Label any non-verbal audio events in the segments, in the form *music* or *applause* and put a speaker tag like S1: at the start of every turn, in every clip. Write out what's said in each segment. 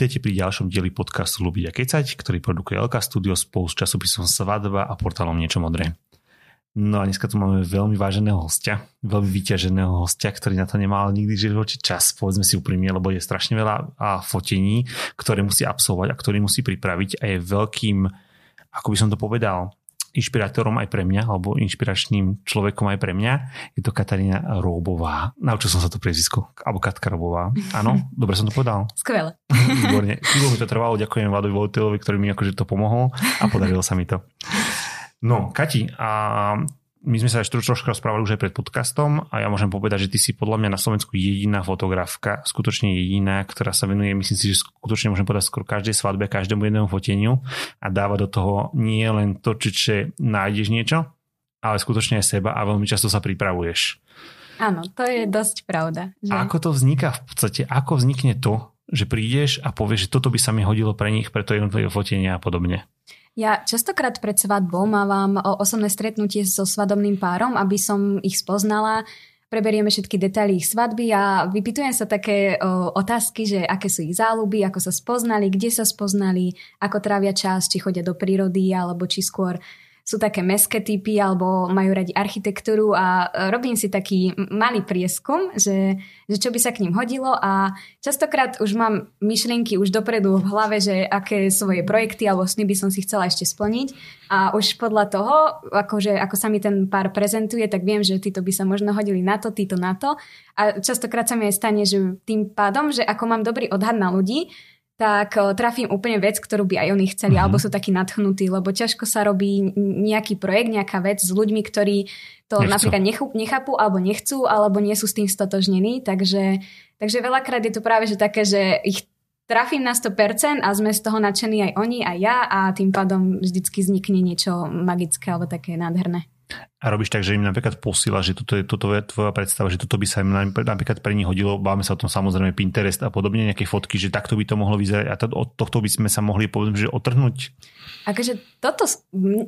S1: Vítejte pri ďalšom dieli podcastu Lubiť a kecať, ktorý produkuje LK Studio spolu s časopisom Svadba a portálom Niečo modré. No a dneska tu máme veľmi váženého hostia, veľmi vyťaženého hostia, ktorý na to nemal nikdy živoči čas, povedzme si úprimne, lebo je strašne veľa a fotení, ktoré musí absolvovať a ktorý musí pripraviť a je veľkým, ako by som to povedal, inšpirátorom aj pre mňa, alebo inšpiračným človekom aj pre mňa. Je to Katarína Róbová. Naučil som sa to priezvisko. Alebo Katka Róbová. Áno, dobre som to povedal. *laughs*
S2: Skvelé.
S1: Výborne. Chvíľu mi to trvalo, ďakujem Vladovi Volitelovi, ktorý mi akože to pomohol a podarilo sa mi to. No, Kati, a my sme sa ešte trošku rozprávali už aj pred podcastom a ja môžem povedať, že ty si podľa mňa na Slovensku jediná fotografka, skutočne jediná, ktorá sa venuje, myslím si, že skutočne môžem povedať skoro každej svadbe, každému jednému foteniu a dáva do toho nie len to, či, či nájdeš niečo, ale skutočne aj seba a veľmi často sa pripravuješ.
S2: Áno, to je dosť pravda.
S1: Že... A ako to vzniká v podstate? Ako vznikne to, že prídeš a povieš, že toto by sa mi hodilo pre nich, pre to jednotlivé fotenie a podobne?
S2: Ja častokrát pred svadbou mávam osobné stretnutie so svadobným párom, aby som ich spoznala, preberieme všetky detaily ich svadby a vypytujem sa také o, otázky, že aké sú ich záľuby, ako sa spoznali, kde sa spoznali, ako trávia čas, či chodia do prírody, alebo či skôr sú také meské typy alebo majú radi architektúru a e, robím si taký malý prieskum, že, že čo by sa k ním hodilo a častokrát už mám myšlienky už dopredu v hlave, že aké svoje projekty alebo sny by som si chcela ešte splniť. A už podľa toho, akože, ako sa mi ten pár prezentuje, tak viem, že títo by sa možno hodili na to, títo na to. A častokrát sa mi aj stane, že tým pádom, že ako mám dobrý odhad na ľudí, tak trafím úplne vec, ktorú by aj oni chceli, mm-hmm. alebo sú takí nadchnutí, lebo ťažko sa robí nejaký projekt, nejaká vec s ľuďmi, ktorí to nechcú. napríklad nechú, nechápu, alebo nechcú, alebo nie sú s tým stotožnení, takže, takže veľakrát je to práve že také, že ich trafím na 100% a sme z toho nadšení aj oni, aj ja a tým pádom vždycky vznikne niečo magické alebo také nádherné.
S1: A robíš tak, že im napríklad posiela, že toto je, toto je tvoja predstava, že toto by sa im napríklad pre nich hodilo, báme sa o tom samozrejme Pinterest a podobne, nejaké fotky, že takto by to mohlo vyzerať a to, od tohto by sme sa mohli povedzme, že otrhnúť.
S2: Akože toto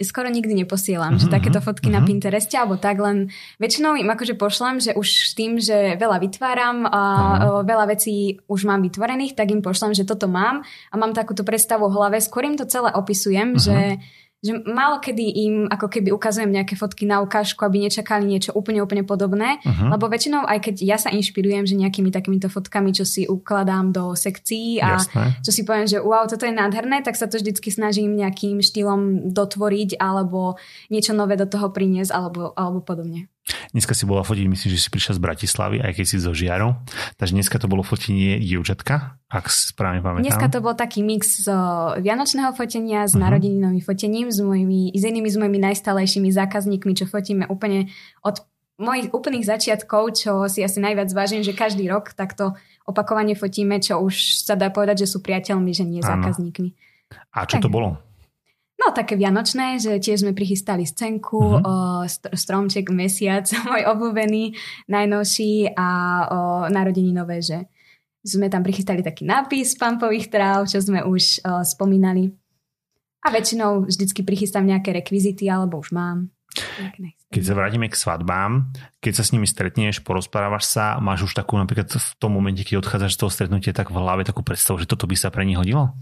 S2: skoro nikdy neposielam, uh-huh, že mhm, takéto mhm, fotky uh-huh. na mhm. Pintereste alebo tak, len väčšinou im akože pošlem, že už s tým, že veľa vytváram a uh-huh. veľa vecí už mám vytvorených, tak im pošlem, že toto mám a mám takúto predstavu v hlave, skôr im to celé opisujem, uh-huh. že že málo kedy im ako keby ukazujem nejaké fotky na ukážku, aby nečakali niečo úplne, úplne podobné, uh-huh. lebo väčšinou aj keď ja sa inšpirujem, že nejakými takýmito fotkami, čo si ukladám do sekcií a Jasné. čo si poviem, že wow, toto je nádherné, tak sa to vždycky snažím nejakým štýlom dotvoriť alebo niečo nové do toho priniesť alebo, alebo podobne.
S1: Dneska si bola fotiť, myslím, že si prišla z Bratislavy, aj keď si zo Žiarov. Takže dneska to bolo fotenie dievčatka, ak si správne pamätám.
S2: Dneska to bol taký mix z vianočného fotenia, s uh-huh. narodeninovým fotením, s, mojimi, s inými s mojimi najstalejšími zákazníkmi, čo fotíme úplne od mojich úplných začiatkov, čo si asi najviac vážim, že každý rok takto opakovane fotíme, čo už sa dá povedať, že sú priateľmi, že nie ano. zákazníkmi.
S1: A čo tak. to bolo?
S2: No také vianočné, že tiež sme prichystali scénku, uh-huh. o, stromček, mesiac, *laughs* môj obľúbený, najnovší a o, narodení nové, že sme tam prichystali taký nápis pampových tráv, čo sme už o, spomínali. A väčšinou vždycky prichystám nejaké rekvizity, alebo už mám.
S1: Keď sa vrátime k svadbám, keď sa s nimi stretneš, porozprávaš sa, máš už takú napríklad v tom momente, keď odchádzaš z toho stretnutia, tak v hlave takú predstavu, že toto by sa pre nich hodilo?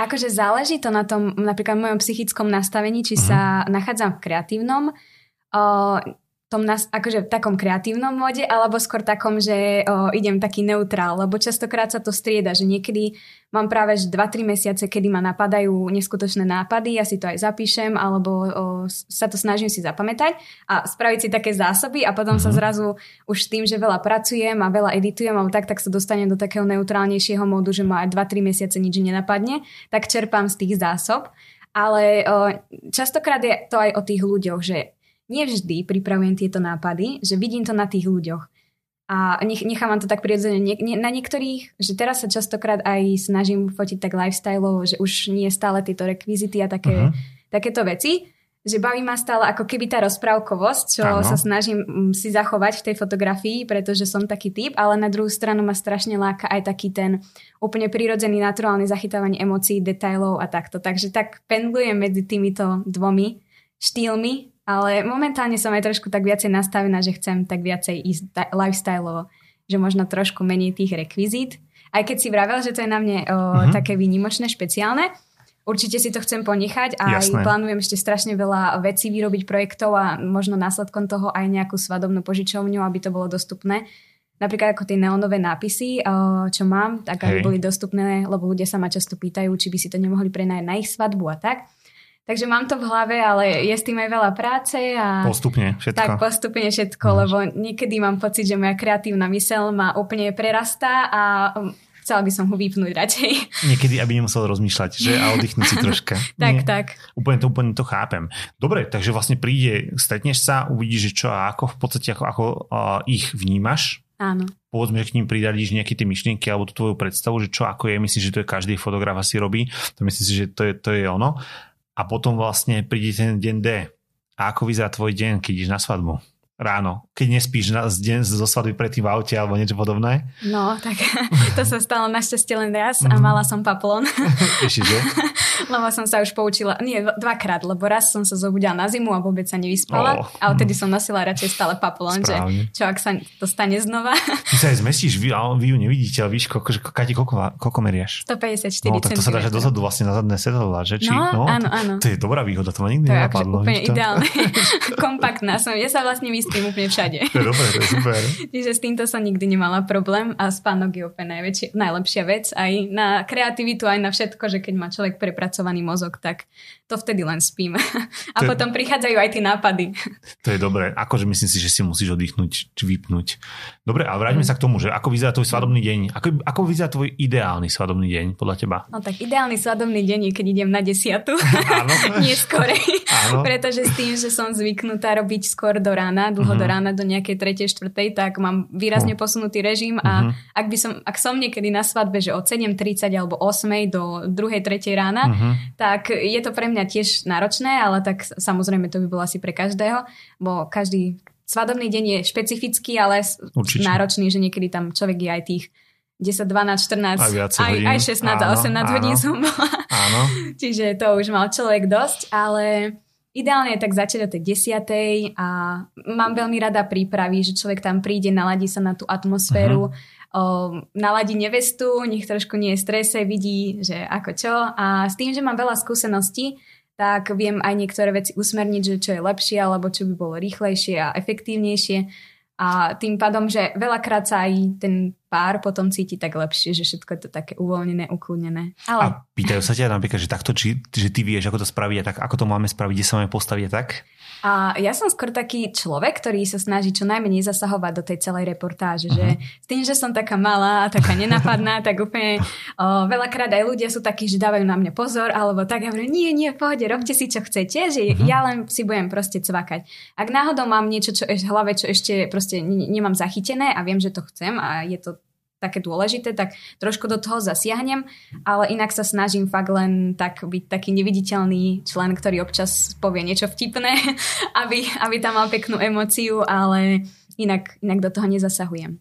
S2: Akože záleží to na tom, napríklad v mojom psychickom nastavení, či uh-huh. sa nachádzam v kreatívnom, o, tom nas, akože v takom kreatívnom mode, alebo skôr takom, že o, idem taký neutrál, lebo častokrát sa to strieda, že niekedy mám práve 2-3 mesiace, kedy ma napadajú neskutočné nápady, ja si to aj zapíšem, alebo o, sa to snažím si zapamätať a spraviť si také zásoby a potom mm-hmm. sa mhm. zrazu už tým, že veľa pracujem a veľa editujem, alebo tak, tak sa dostanem do takého neutrálnejšieho módu, že ma aj 2-3 mesiace nič nenapadne, tak čerpám z tých zásob. Ale o, častokrát je to aj o tých ľuďoch, že nevždy pripravujem tieto nápady, že vidím to na tých ľuďoch. A nech, nechávam to tak prirodzene nie, nie, na niektorých, že teraz sa častokrát aj snažím fotiť tak lifestyle, že už nie stále tieto rekvizity a také, uh-huh. takéto veci, že baví ma stále ako keby tá rozprávkovosť, čo ano. sa snažím mm, si zachovať v tej fotografii, pretože som taký typ, ale na druhú stranu ma strašne láka aj taký ten úplne prirodzený, naturálny zachytávanie emócií, detailov a takto. Takže tak pendlujem medzi týmito dvomi štýlmi ale momentálne som aj trošku tak viacej nastavená, že chcem tak viacej ísť lifestyleovo, že možno trošku menej tých rekvizít. aj keď si vravel, že to je na mne o, uh-huh. také výnimočné, špeciálne, určite si to chcem ponechať a aj plánujem ešte strašne veľa vecí vyrobiť projektov a možno následkom toho aj nejakú svadobnú požičovňu, aby to bolo dostupné. Napríklad ako tie neonové nápisy, čo mám, tak aby Hej. boli dostupné, lebo ľudia sa ma často pýtajú, či by si to nemohli prenajať na ich svadbu a tak. Takže mám to v hlave, ale je s tým aj veľa práce. A
S1: postupne všetko.
S2: Tak postupne všetko, Máš. lebo niekedy mám pocit, že moja kreatívna mysel ma úplne prerastá a um, chcela by som ho vypnúť radšej. *laughs*
S1: Niekedy, aby nemusel rozmýšľať, že a oddychnúť si *laughs* troška.
S2: tak, Nie. tak.
S1: Úplne to, úplne to chápem. Dobre, takže vlastne príde, stretneš sa, uvidíš, že čo a ako v podstate, ako, ako uh, ich vnímaš
S2: Áno.
S1: Povedzme, že k ním pridadíš nejaké tie myšlienky alebo tú tvoju predstavu, že čo ako je, myslíš, že to je každý fotograf asi robí, to myslím si, že to je, to je ono. A potom vlastne príde ten deň D. A ako vyzerá tvoj deň, keď ideš na svadbu? ráno, keď nespíš na deň zo svadby predtým v aute alebo niečo podobné?
S2: No, tak *laughs* to sa stalo našťastie len raz a mhm. mala som paplon. *laughs*
S1: Ešte, *laughs*
S2: lebo som sa už poučila, nie, dvakrát, lebo raz som sa zobudila na zimu a vôbec sa nevyspala oh. a odtedy som nosila radšej stále paplon, že čo ak sa to stane znova.
S1: Ty sa aj zmestíš, vy, vy ju nevidíte, ale víš, koľko, Kati, koľko, koľko meriaš?
S2: 154 No,
S1: tak to sa dá dozadu vlastne na zadné sedadla, že? Či,
S2: no, no, áno, áno.
S1: To je dobrá výhoda, to ma nikdy to nenapadlo.
S2: To je úplne ideálne. Kompaktná som, ja sa vlastne myslím úplne všade.
S1: To je dobré, to je super. *laughs*
S2: Čiže s týmto som nikdy nemala problém a spánok je úplne najväčšia, najlepšia vec aj na kreativitu, aj na všetko, že keď má človek prepracovaný mozog, tak to vtedy len spím. *laughs* A to potom je... prichádzajú aj tie nápady.
S1: To je dobré. Akože myslím si, že si musíš oddychnúť či vypnúť. Dobre, a vráťme mm. sa k tomu, že ako vyzerá tvoj svadobný deň. Ako, ako vyzerá tvoj ideálny svadobný deň podľa teba?
S2: No tak ideálny svadobný deň je, keď idem na desiatu.
S1: Áno. *laughs*
S2: Nie skorej. Pretože s tým, že som zvyknutá robiť skôr do rána, dlho uh-huh. do rána, do nejakej tretej, štvrtej, tak mám výrazne uh-huh. posunutý režim a uh-huh. ak by som, ak som niekedy na svadbe, že od 7.30 alebo 8 do 2. 3. rána, uh-huh. tak je to pre mňa tiež náročné, ale tak samozrejme to by bolo asi pre každého, bo každý svadobný deň je špecifický, ale Určite. náročný, že niekedy tam človek je aj tých 10, 12, 14, aj, aj, aj 16 áno, a 18 áno, hodín som bola.
S1: Áno. *laughs*
S2: Čiže to už mal človek dosť, ale ideálne je tak začať o tej desiatej a mám veľmi rada prípravy, že človek tam príde, naladí sa na tú atmosféru, uh-huh. o, naladí nevestu, nech trošku nie je strese, vidí, že ako čo a s tým, že mám veľa skúseností, tak viem aj niektoré veci usmerniť, že čo je lepšie alebo čo by bolo rýchlejšie a efektívnejšie. A tým pádom, že veľakrát sa aj ten pár potom cíti tak lepšie, že všetko je to také uvoľnené, ukludnené.
S1: Ale... A pýtajú sa ťa napríklad, že takto, či, že ty vieš, ako to spraviť a tak, ako to máme spraviť, kde sa máme postaviť a tak?
S2: A ja som skôr taký človek, ktorý sa snaží čo najmenej zasahovať do tej celej reportáže. Uh-huh. Že mhm. s tým, že som taká malá taká nenapadná, tak úplne o, veľakrát aj ľudia sú takí, že dávajú na mňa pozor, alebo tak ja hovorím, nie, nie, pohode, robte si čo chcete, že uh-huh. ja len si budem proste cvakať. Ak náhodou mám niečo čo v hlave, čo ešte proste nemám zachytené a viem, že to chcem a je to také dôležité, tak trošku do toho zasiahnem, ale inak sa snažím fakt len tak byť taký neviditeľný člen, ktorý občas povie niečo vtipné, *laughs* aby, aby tam mal peknú emociu, ale inak, inak do toho nezasahujem.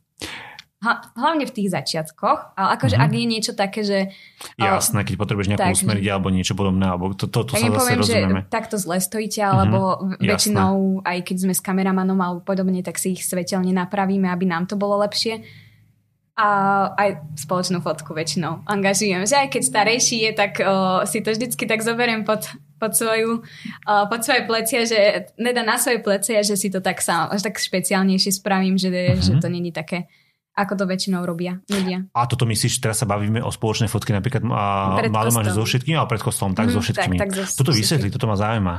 S2: Hlavne v tých začiatkoch, ale akože mm-hmm. ak je niečo také, že...
S1: Jasné, keď potrebuješ nejakú tak, usmeriť alebo niečo podobné, alebo to, to, to sa zase poviem, rozumieme.
S2: že takto zle stojíte, alebo mm-hmm. väčšinou, aj keď sme s kameramanom alebo podobne, tak si ich svetelne napravíme, aby nám to bolo lepšie a aj spoločnú fotku väčšinou angažujem. Že aj keď starejší je, tak o, si to vždycky tak zoberiem pod, pod, svoju, o, pod svoje plecia, že nedá na svoje plecia, že si to tak sám, až tak špeciálnejšie spravím, že, uh-huh. že to není také ako to väčšinou robia ľudia.
S1: A toto myslíš, teraz sa bavíme o spoločnej fotke napríklad a malo máš so všetkými, ale pred kostolom, tak mm, so všetkými. Tak, tak so, toto vysvetli, toto ma zaujíma.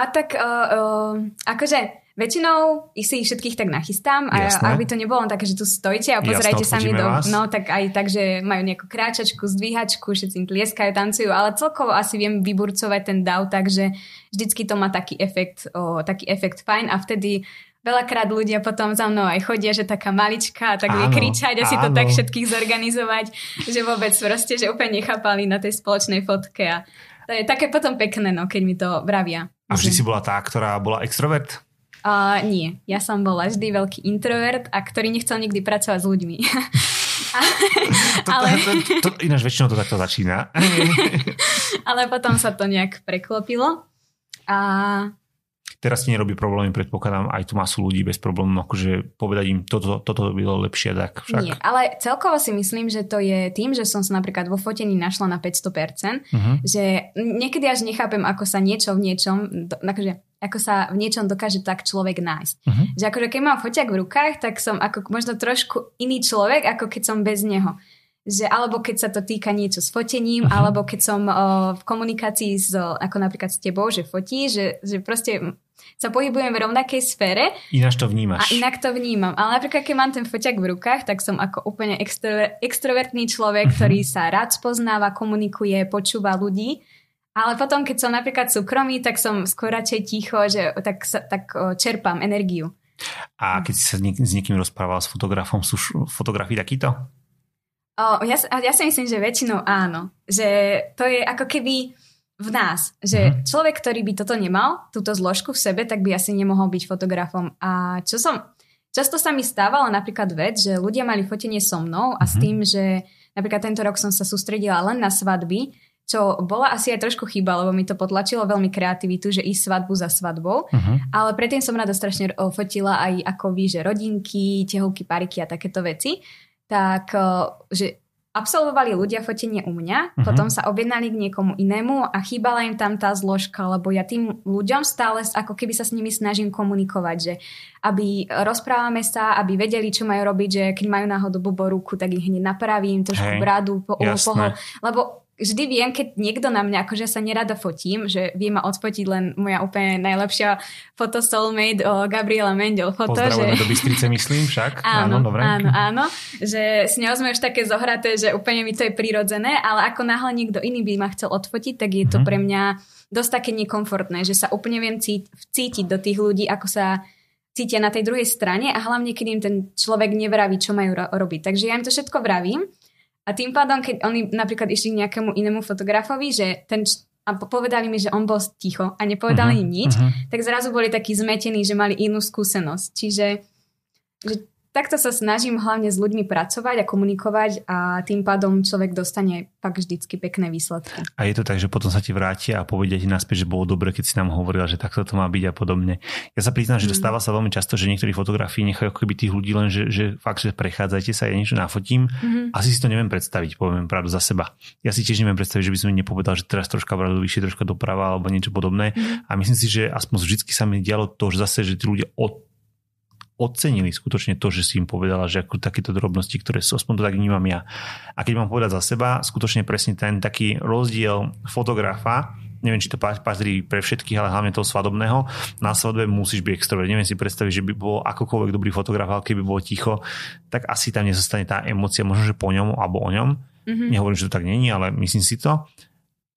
S2: A tak uh, uh, akože Väčšinou si ich všetkých tak nachystám a Jasné. aby to nebolo také, že tu stojíte a pozerajte sa mi do... Vás. No tak aj tak, že majú nejakú kráčačku, zdvíhačku, všetci im tlieskajú, tancujú, ale celkovo asi viem vyburcovať ten dav, takže vždycky to má taký efekt, o, taký efekt fajn a vtedy veľakrát ľudia potom za mnou aj chodia, že taká malička, tak vie kričať a si to tak všetkých zorganizovať, že vôbec proste, že úplne nechápali na tej spoločnej fotke a to je také potom pekné, no, keď mi to vravia.
S1: A vždy si bola tá, ktorá bola extrovert?
S2: Uh, nie, ja som bola vždy veľký introvert a ktorý nechcel nikdy pracovať s ľuďmi. *laughs* *laughs*
S1: to, ale... to, to, to, ináč väčšinou to takto začína. *laughs*
S2: ale potom sa to nejak preklopilo. A
S1: teraz ti nerobí problémy, predpokladám, aj tu masu ľudí bez problémov, akože povedať im, toto, toto by bylo lepšie, tak však.
S2: Nie, ale celkovo si myslím, že to je tým, že som sa napríklad vo fotení našla na 500%, uh-huh. že niekedy až nechápem, ako sa niečo v niečom, akože ako sa v niečom dokáže tak človek nájsť. Uh-huh. Že akože keď mám foťak v rukách, tak som ako možno trošku iný človek, ako keď som bez neho že alebo keď sa to týka niečo s fotením, uh-huh. alebo keď som uh, v komunikácii s, ako napríklad s tebou, že fotí, že, že proste sa pohybujem v rovnakej sfére.
S1: Ináč to vnímaš.
S2: A inak to vnímam. Ale napríklad, keď mám ten foťak v rukách, tak som ako úplne extrover- extrovertný človek, uh-huh. ktorý sa rád spoznáva, komunikuje, počúva ľudí. Ale potom, keď som napríklad súkromý, tak som skôr radšej ticho, že tak, tak čerpám energiu.
S1: A keď si sa s niekým rozprával s fotografom, sú fotografii takýto?
S2: O, ja, ja si myslím, že väčšinou áno. Že to je ako keby v nás. Že mm-hmm. človek, ktorý by toto nemal, túto zložku v sebe, tak by asi nemohol byť fotografom. A čo som... Často sa mi stávala napríklad vec, že ľudia mali fotenie so mnou a mm-hmm. s mhm. tým, že napríklad tento rok som sa sústredila len na svadby, čo bola asi aj trošku chyba, lebo mi to potlačilo veľmi kreativitu, že ísť svadbu za svadbou. Uh-huh. Ale predtým som rada strašne fotila aj ako vy, že rodinky, tehovky, pariky a takéto veci tak že absolvovali ľudia fotenie u mňa, uh-huh. potom sa objednali k niekomu inému a chýbala im tam tá zložka, lebo ja tým ľuďom stále ako keby sa s nimi snažím komunikovať, že aby rozprávame sa, aby vedeli, čo majú robiť, že keď majú náhodou ruku, tak ich hneď napravím, trošku bradu, po, pohol, lebo vždy viem, keď niekto na mňa, akože sa nerada fotím, že vie ma odfotiť len moja úplne najlepšia foto soulmate o Gabriela Mendel foto.
S1: Pozdravujeme že... do Bystrice, myslím však. *laughs*
S2: áno, áno, dobre. áno, áno, že s ňou sme už také zohraté, že úplne mi to je prirodzené, ale ako náhle niekto iný by ma chcel odfotiť, tak je to mm-hmm. pre mňa dosť také nekomfortné, že sa úplne viem cítiť do tých ľudí, ako sa cítia na tej druhej strane a hlavne, keď im ten človek nevraví, čo majú ro- robiť. Takže ja im to všetko vravím a tým pádom, keď oni napríklad išli k nejakému inému fotografovi, že ten a povedali mi, že on bol ticho a nepovedali uh-huh, nič, uh-huh. tak zrazu boli takí zmetení, že mali inú skúsenosť. Čiže že takto sa snažím hlavne s ľuďmi pracovať a komunikovať a tým pádom človek dostane pak vždycky pekné výsledky.
S1: A je to tak, že potom sa ti vrátia a povedia ti naspäť, že bolo dobre, keď si nám hovorila, že takto to má byť a podobne. Ja sa priznám, že dostáva mm. sa veľmi často, že niektorí fotografii nechajú ako keby tých ľudí len, že, že fakt, že prechádzajte sa, ja niečo nafotím. Mm-hmm. Asi si to neviem predstaviť, poviem pravdu za seba. Ja si tiež neviem predstaviť, že by som mi nepovedal, že teraz troška bradu vyššie, troška doprava alebo niečo podobné. Mm-hmm. A myslím si, že aspoň vždy sa mi dialo to, že zase, že tí ľudia od ocenili skutočne to, že si im povedala, že ako takéto drobnosti, ktoré sú, aspoň to tak vnímam ja. A keď mám povedať za seba, skutočne presne ten taký rozdiel fotografa, neviem, či to patrí pre všetkých, ale hlavne toho svadobného, na svadbe musíš byť extrovert. Neviem si predstaviť, že by bol akokoľvek dobrý fotograf, ale keby bolo ticho, tak asi tam nezostane tá emocia, možno, že po ňom alebo o ňom. Mm-hmm. Nehovorím, že to tak není, ale myslím si to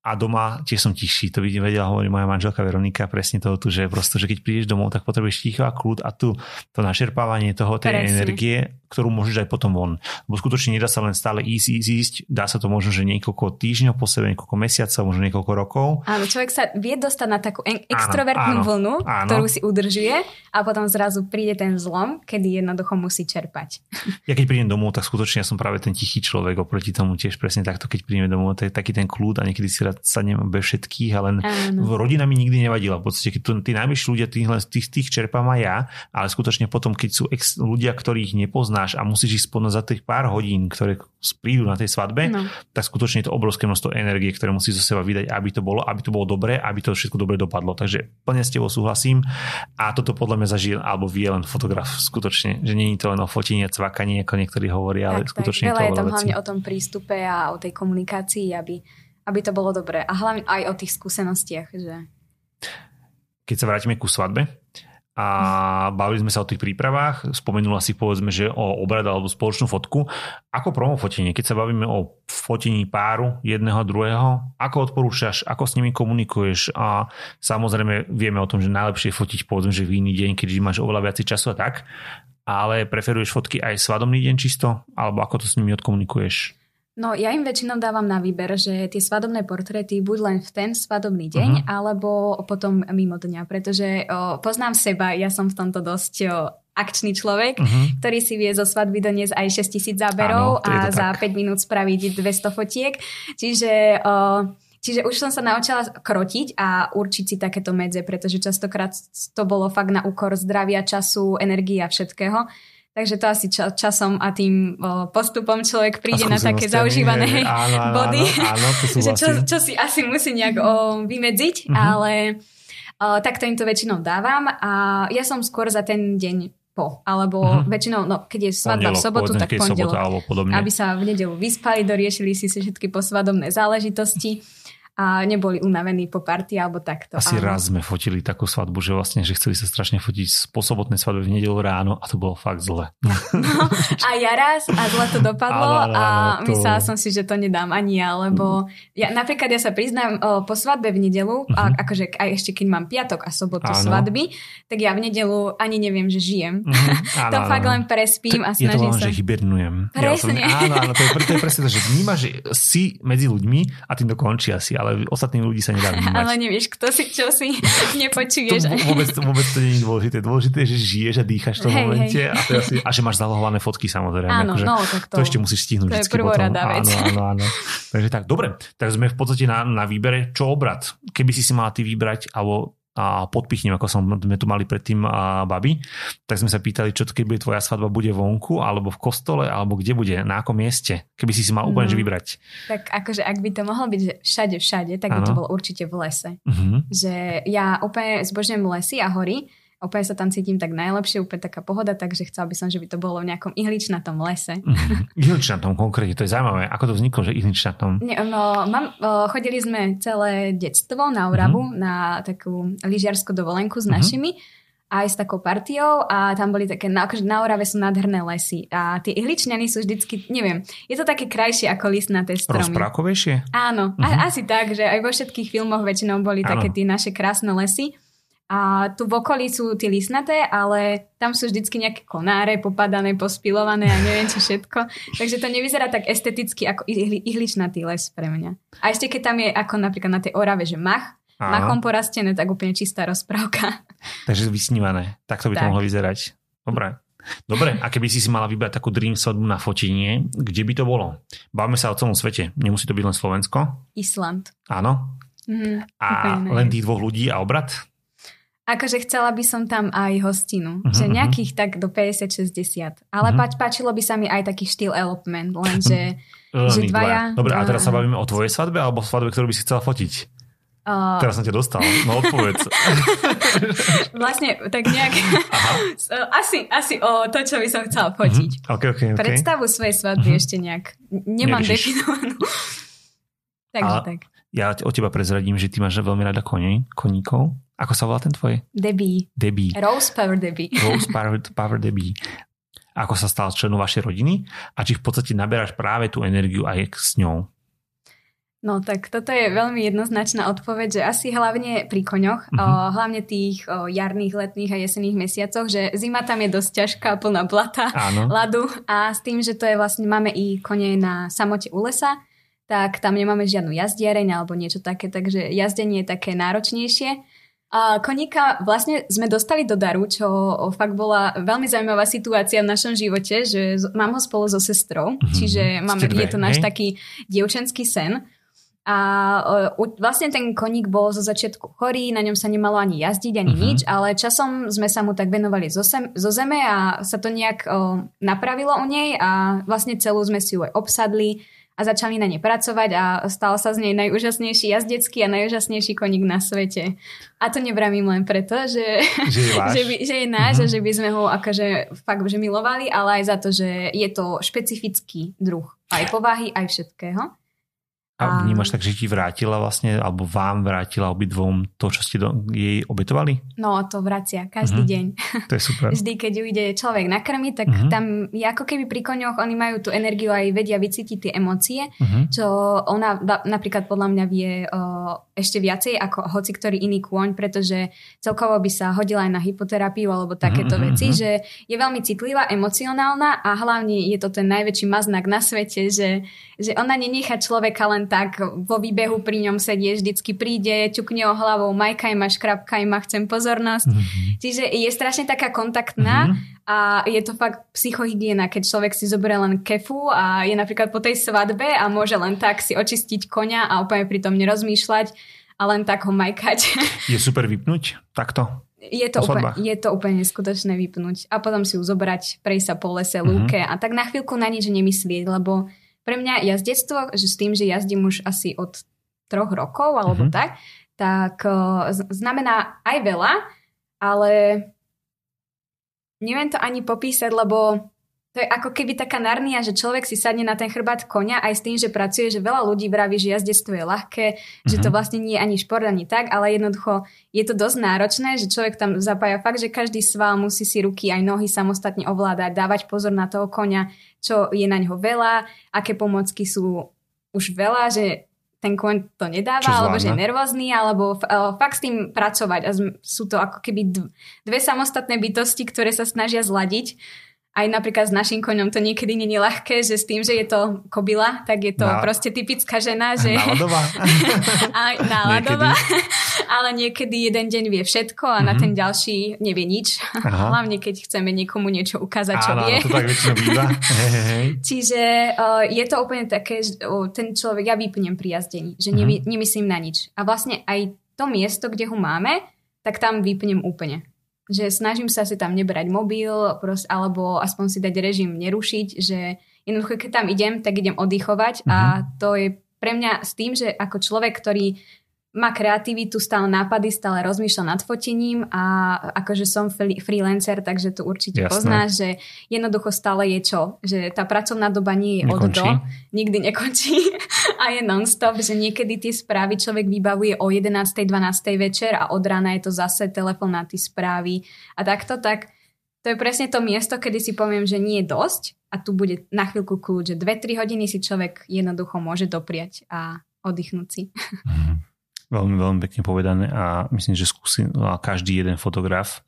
S1: a doma tiež som tichší. To vidím, vedela hovorí moja manželka Veronika presne toho tu, že prosto, že keď prídeš domov, tak potrebuješ ticho a kľud a tu to našerpávanie toho, tej presne. energie, ktorú môžeš aj potom von. Lebo skutočne nedá sa len stále ísť, ísť, ísť. Dá sa to možno, že niekoľko týždňov po sebe, niekoľko mesiacov, možno niekoľko rokov.
S2: Áno, človek sa vie dostať na takú extrovertnú áno, vlnu, áno. ktorú si udržuje a potom zrazu príde ten zlom, kedy jednoducho musí čerpať. *laughs*
S1: Ja keď prídem domov, tak skutočne ja som práve ten tichý človek oproti tomu tiež presne takto, keď prídeme domov, to je taký ten kľud a niekedy si rád sa nemám bez všetkých, ale rodina mi nikdy nevadila. V podstate, keď tu, tí najbližší ľudia, tých, tých, tých čerpám aj ja, ale skutočne potom, keď sú ex, ľudia, ktorých nepoznáš a musíš ísť spodnať za tých pár hodín, ktoré prídu na tej svadbe, no. tak skutočne je to obrovské množstvo energie, ktoré musí zo seba vydať, aby to bolo, aby to bolo dobré, aby to všetko dobre dopadlo. Takže plne s tebou súhlasím a toto podľa mňa zažil alebo vie len fotograf skutočne, že je to len o fotení a cvakaní, ako niektorí hovoria, ale tak, skutočne
S2: tak.
S1: je to
S2: je tam hlavne o tom prístupe a o tej komunikácii, aby aby to bolo dobré. A hlavne aj o tých skúsenostiach. Že...
S1: Keď sa vrátime ku svadbe a bavili sme sa o tých prípravách, spomenula si povedzme, že o obrad alebo spoločnú fotku. Ako promo fotenie, keď sa bavíme o fotení páru jedného druhého, ako odporúčaš, ako s nimi komunikuješ? A samozrejme vieme o tom, že najlepšie je fotiť povedzme, že v iný deň, keď máš oveľa viac času a tak, ale preferuješ fotky aj svadobný deň čisto, alebo ako to s nimi odkomunikuješ?
S2: No ja im väčšinou dávam na výber, že tie svadobné portréty buď len v ten svadobný deň, uh-huh. alebo potom mimo dňa, pretože o, poznám seba, ja som v tomto dosť o, akčný človek, uh-huh. ktorý si vie zo svadby doniesť aj 6000 záberov Áno, a za 5 minút spraviť 200 fotiek. Čiže o, Čiže už som sa naučila krotiť a určiť si takéto medze, pretože častokrát to bolo fakt na úkor zdravia, času, energie a všetkého. Takže to asi ča- časom a tým o, postupom človek príde na také zaužívané áno, áno, *laughs* body, áno, áno, že čo, čo si asi musí nejak o, vymedziť, uh-huh. ale o, takto im to väčšinou dávam a ja som skôr za ten deň po, alebo uh-huh. väčšinou, no keď je svadba v sobotu, tak pondelok, aby sa v nedelu vyspali, doriešili si si všetky posvadobné záležitosti a neboli unavení po party alebo takto.
S1: Asi áno. raz sme fotili takú svadbu, že vlastne, že chceli sa strašne fotiť po sobotnej svadbe v nedelu ráno a to bolo fakt zle. No, *laughs*
S2: a ja raz a zle to dopadlo áno, a to... myslela som si, že to nedám ani ja, lebo ja, napríklad ja sa priznám po svadbe v nedelu, uh-huh. a, mhm. akože aj ešte keď mám piatok a sobotu áno. svadby, tak ja v nedelu ani neviem, že žijem. Uh-huh. Áno, *laughs* to áno. fakt len prespím a snažím
S1: je to len, sa. že hibernujem.
S2: Presne.
S1: Ja áno, áno, to je, to je presne to, že vnímaš, že si medzi ľuďmi a tým to končí asi, ale ale ostatných ľudí sa nedá vnímať.
S2: Ale nevieš, kto si, čo si, *laughs* nepočuješ.
S1: To vôbec, vôbec to nie je dôležité. Dôležité je, že žiješ a dýcháš v tom hey, momente hey. A, to asi, a že máš zalohované fotky samozrejme.
S2: Áno, akože, no, tak to,
S1: to ešte musíš stihnúť.
S2: To je prvorada
S1: vec. Áno, áno, áno. Takže tak, dobre. Tak sme v podstate na, na výbere, čo obrad. Keby si si mala ty vybrať, alebo a podpichnem, ako som, sme tu mali predtým a baby, tak sme sa pýtali, čo keď bude tvoja svadba, bude vonku, alebo v kostole, alebo kde bude, na akom mieste, keby si si mal úplne no, vybrať.
S2: Tak akože ak by to mohlo byť všade, všade, tak ano. by to bolo určite v lese. Uh-huh. Že ja úplne zbožňujem lesy a hory, Úplne sa tam cítim tak najlepšie, úplne taká pohoda, takže chcel by som, že by to bolo v nejakom ihličnatom lese.
S1: Mm, *laughs* ihličnatom konkrétne, to je zaujímavé. Ako to vzniklo, že ihličnatom?
S2: Nie, no, mám, o, chodili sme celé detstvo na Urabu, mm-hmm. na takú lyžiarskú dovolenku s mm-hmm. našimi aj s takou partiou a tam boli také, na, akože na Orave sú nádherné lesy a tie ihličňany sú vždycky, neviem, je to také krajšie ako listnaté stromy.
S1: Rozprávkovejšie?
S2: Áno, uh-huh. a, mhm. asi tak, že aj vo všetkých filmoch väčšinou boli Áno. také tie naše krásne lesy. A tu v okolí sú tie lisnaté, ale tam sú vždycky nejaké konáre popadané, pospilované a neviem čo všetko. *laughs* Takže to nevyzerá tak esteticky ako ihli, ihličnatý les pre mňa. A ešte keď tam je ako napríklad na tej orave, že mach, Áno. machom porastené, tak úplne čistá rozprávka. *laughs*
S1: Takže vysnívané. Takto by tak. to mohlo vyzerať. Dobre. Dobre, a keby si si mala vybrať takú dream svadbu na fotenie, kde by to bolo? Bavíme sa o celom svete. Nemusí to byť len Slovensko?
S2: Island.
S1: Áno? Mm, a len tých dvoch ľudí a obrad?
S2: Akože chcela by som tam aj hostinu, uh-huh, že mhm. nejakých tak do 50-60. Ale uh-huh. páčilo by sa mi aj taký štýl elopement, lenže *laughs* že dvaja...
S1: Dobre, a teraz sa bavíme o tvojej svadbe alebo svadbe, ktorú by si chcela fotiť? Uh... Teraz som ťa dostal, no odpovedz. *laughs*
S2: vlastne tak nejak... *laughs* asi, asi o to, čo by som chcela fotiť.
S1: Uh-huh. Okay, okay, okay.
S2: Predstavu svojej svadby uh-huh. ešte nejak nemám Neriešiš. definovanú. Takže a tak.
S1: Ja o teba prezradím, že ty máš veľmi rada koní, koníkov. Ako sa volá ten tvoj?
S2: Debbie.
S1: Debbie.
S2: Rose Power Debbie. *laughs*
S1: Rose Power, Power Debbie. Ako sa stal členom vašej rodiny a či v podstate naberáš práve tú energiu aj s ňou?
S2: No tak toto je veľmi jednoznačná odpoveď, že asi hlavne pri koňoch, uh-huh. o, hlavne tých o, jarných, letných a jesenných mesiacoch, že zima tam je dosť ťažká, plná blata, Áno. *laughs* ľadu a s tým, že to je vlastne, máme i kone na samote u lesa, tak tam nemáme žiadnu jazdiareň alebo niečo také, takže jazdenie je také náročnejšie. A koníka vlastne sme dostali do daru, čo fakt bola veľmi zaujímavá situácia v našom živote, že mám ho spolu so sestrou, mm-hmm. čiže máme, dve, je to náš hej? taký dievčenský sen. A uh, vlastne ten koník bol zo začiatku chorý, na ňom sa nemalo ani jazdiť, ani uh-huh. nič, ale časom sme sa mu tak venovali zo, sem, zo zeme a sa to nejak uh, napravilo u nej a vlastne celú sme si ju aj obsadli a začali na ne pracovať a stal sa z nej najúžasnejší jazdecký a najúžasnejší koník na svete. A to nebramím len preto, že,
S1: že je, *laughs*
S2: že, by, že je náš mm-hmm. a že by sme ho akože fakt že milovali, ale aj za to, že je to špecifický druh aj povahy, aj všetkého.
S1: A vnímaš tak, že ti vrátila vlastne, alebo vám vrátila obidvom to, čo ste do, jej obetovali?
S2: No, to vracia každý uh-huh. deň.
S1: To je super. *laughs*
S2: Vždy, keď ju ide človek nakrmiť, tak uh-huh. tam je ako keby pri koňoch, oni majú tú energiu aj vedia vycítiť tie emócie, uh-huh. čo ona napríklad podľa mňa vie o, ešte viacej ako hoci ktorý iný kôň, pretože celkovo by sa hodila aj na hypoterapiu alebo takéto uh-huh. veci, že je veľmi citlivá, emocionálna a hlavne je to ten najväčší maznak na svete, že, že ona nenechá človeka len len tak vo výbehu pri ňom sedie, vždycky príde, ťukne o hlavou, majkaj ma, škrapkaj ma, chcem pozornosť. Mm-hmm. Čiže je strašne taká kontaktná mm-hmm. a je to fakt psychohygiena, keď človek si zoberie len kefu a je napríklad po tej svadbe a môže len tak si očistiť konia a úplne pri tom nerozmýšľať a len tak ho majkať. *laughs*
S1: Je super vypnúť takto?
S2: Je to, úplne, je to úplne neskutočné vypnúť a potom si ju zobrať, prejsť sa po lese, mm-hmm. lúke a tak na chvíľku na nič nemyslieť, lebo pre mňa jazdectvo, že s tým, že jazdím už asi od troch rokov alebo mm-hmm. tak, tak uh, znamená aj veľa, ale neviem to ani popísať, lebo to je ako keby taká narnia, že človek si sadne na ten chrbát konia aj s tým, že pracuje, že veľa ľudí vraví, že jazdectvo je ľahké, mm-hmm. že to mhm. vlastne nie je ani šport, ani tak, ale jednoducho je to dosť náročné, že človek tam zapája fakt, že každý sval musí si ruky aj nohy samostatne ovládať, dávať pozor na toho konia, čo je na ňo veľa, aké pomocky sú už veľa, že ten koň to nedáva, alebo že je nervózny, alebo fakt s tým pracovať. A sú to ako keby dve samostatné bytosti, ktoré sa snažia zladiť aj napríklad s našim koňom to niekedy není ľahké, že s tým, že je to kobila, tak je to no. proste typická žena, že...
S1: Náladová. *laughs*
S2: aj náladová. ale niekedy jeden deň vie všetko a mm-hmm. na mhm. ten ďalší nevie nič. Aha. *laughs* Hlavne keď chceme niekomu niečo ukázať, čo
S1: Áno,
S2: vie.
S1: to tak býva. *laughs*
S2: Čiže uh, je to úplne také, že uh, ten človek, ja vypnem pri jazdení, že mm-hmm. nemyslím na nič. A vlastne aj to miesto, kde ho máme, tak tam vypnem úplne že snažím sa si tam nebrať mobil, prost, alebo aspoň si dať režim nerušiť, že jednoducho keď tam idem, tak idem oddychovať mm-hmm. a mhm. to je pre mňa s tým, že ako človek, ktorý má kreativitu, stále nápady, stále rozmýšľa nad fotením a akože som freelancer, takže to určite Jasné. poznáš, že jednoducho stále je čo, že tá pracovná doba nie je nekončí. od do, nikdy nekončí *laughs* a je non-stop, že niekedy tie správy človek vybavuje o 11. 12. večer a od rána je to zase telefonáty správy a takto, tak to je presne to miesto, kedy si poviem, že nie je dosť a tu bude na chvíľku kľúč, že 2-3 hodiny si človek jednoducho môže dopriať a oddychnúť si. Mm.
S1: Veľmi, veľmi pekne povedané a myslím, že skúsi každý jeden fotograf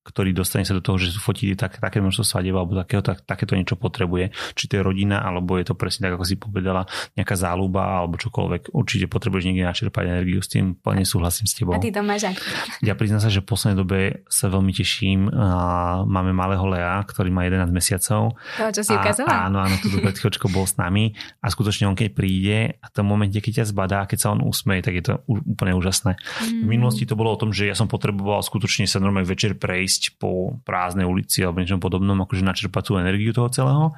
S1: ktorý dostane sa do toho, že fotí tak, také množstvo svadieb alebo takého, tak, takéto niečo potrebuje. Či to je rodina, alebo je to presne tak, ako si povedala, nejaká záľuba alebo čokoľvek. Určite potrebuješ niekde načerpať energiu, s tým plne súhlasím s tebou.
S2: A ty to máš?
S1: Ja priznám sa, že v poslednej dobe sa veľmi teším. A máme malého Lea, ktorý má 11 mesiacov.
S2: To, čo si ukazoval?
S1: Áno, áno, tu pred bol s nami a skutočne on keď príde a v tom momente, keď ťa zbadá, keď sa on usmeje, tak je to úplne úžasné. Mm. V minulosti to bolo o tom, že ja som potreboval skutočne sa normálne večer prejsť ísť po prázdnej ulici alebo niečom podobnom, akože načerpať tú energiu toho celého.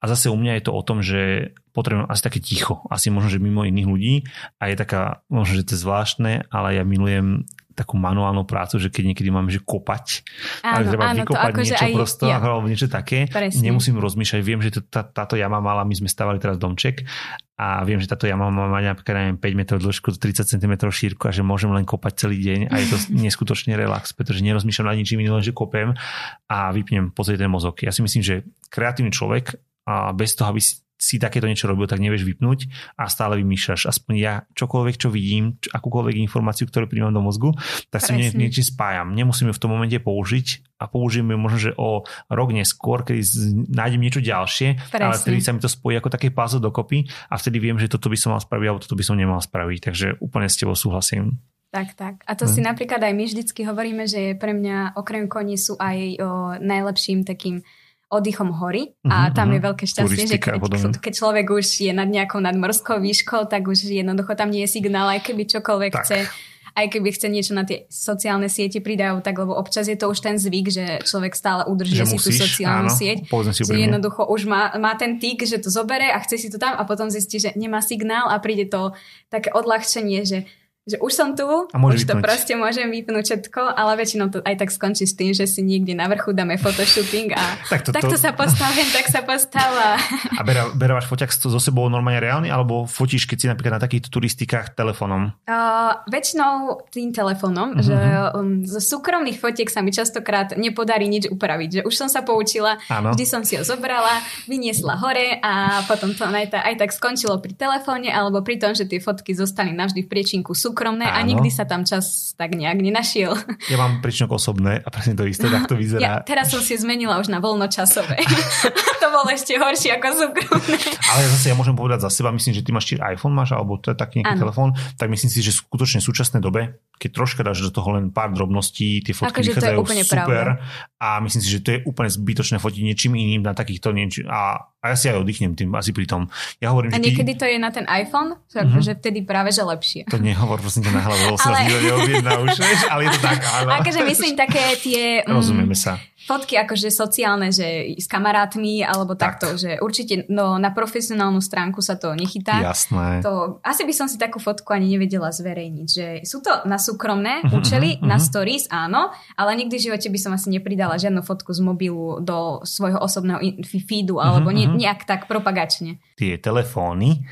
S1: A zase u mňa je to o tom, že potrebujem asi také ticho, asi možno, že mimo iných ľudí a je taká, možno, že to je zvláštne, ale ja milujem takú manuálnu prácu, že keď niekedy máme že kopať, áno, ale treba áno, vykopať to niečo aj, prosto, ja. alebo niečo také, Presne. nemusím rozmýšľať, viem, že to, tá, táto jama mala, my sme stavali teraz domček a viem, že táto jama má napríklad neviem, 5 metrov dĺžku, 30 cm šírku a že môžem len kopať celý deň a je to *laughs* neskutočne relax, pretože nerozmýšľam nad ničím iným, len že kopem a vypnem pozrieť ten mozog. Ja si myslím, že kreatívny človek a bez toho, aby si si takéto niečo robil, tak nevieš vypnúť a stále vymýšľaš. Aspoň ja čokoľvek, čo vidím, akúkoľvek informáciu, ktorú príjmam do mozgu, tak si nie, niečím spájam. Nemusím ju v tom momente použiť a použijem ju možno, že o rok neskôr, keď nájdem niečo ďalšie, Presne. ale vtedy sa mi to spojí ako také puzzle dokopy a vtedy viem, že toto by som mal spraviť alebo toto by som nemal spraviť. Takže úplne s tebou súhlasím.
S2: Tak, tak. A to hm. si napríklad aj my vždycky hovoríme, že pre mňa okrem koní sú aj o, najlepším takým oddychom hory a uh-huh, tam je veľké šťastie, že keď, keď človek už je nad nejakou nadmorskou výškou, tak už jednoducho tam nie je signál, aj keby čokoľvek tak. chce aj keby chce niečo na tie sociálne siete pridajú, tak lebo občas je to už ten zvyk, že človek stále udrží si tú sociálnu áno, sieť. Si že jednoducho už má, má ten týk, že to zobere a chce si to tam a potom zistí, že nemá signál a príde to také odľahčenie, že že už som tu, a už vypnúť. to proste môžem vypnúť všetko, ale väčšinou to aj tak skončí s tým, že si niekde na vrchu dáme photoshooting a *laughs* tak to, takto to... sa postavím, tak sa postáva.
S1: A bera, beráš foťak so sebou normálne reálny, alebo fotíš, keď si napríklad na takýchto turistikách telefónom?
S2: Uh, väčšinou tým telefónom, uh-huh. že um, zo súkromných fotiek sa mi častokrát nepodarí nič upraviť, že už som sa poučila, Áno. vždy som si ho zobrala, vyniesla hore a potom to aj, aj tak skončilo pri telefóne alebo pri tom, že tie fotky zostali navždy v priečinku super súkromné Áno. a nikdy sa tam čas tak nejak nenašiel.
S1: Ja mám príčinok osobné a presne to isté, tak to *laughs* vyzerá.
S2: Ja, teraz som si zmenila už na voľnočasové. *laughs* to bolo ešte horšie ako súkromné.
S1: Ale zase ja môžem povedať za seba, myslím, že ty máš iPhone máš, alebo to je taký nejaký telefón, tak myslím si, že skutočne v súčasnej dobe, keď troška dáš do toho len pár drobností, tie fotky akože vychádzajú super pravda. A myslím si, že to je úplne zbytočné fotiť niečím iným na takýchto nieč- a, a ja si aj oddychnem tým asi pri tom. Ja hovorím,
S2: a niekedy ty... to je na ten iPhone, mm-hmm. že vtedy práve, že lepšie.
S1: To nehovor, prosím ťa na hlavu, ale... sa neobjedná už, ale je to tak, áno. *laughs*
S2: Akože myslím také tie...
S1: Mm, Rozumieme sa
S2: fotky akože sociálne, že s kamarátmi alebo tak. takto, že určite no, na profesionálnu stránku sa to nechytá.
S1: Jasné.
S2: To, asi by som si takú fotku ani nevedela zverejniť, že sú to na súkromné uh-huh, účely, uh-huh. na stories, áno, ale nikdy v živote by som asi nepridala žiadnu fotku z mobilu do svojho osobného feedu alebo uh-huh, ne, nejak tak propagačne.
S1: Tie telefóny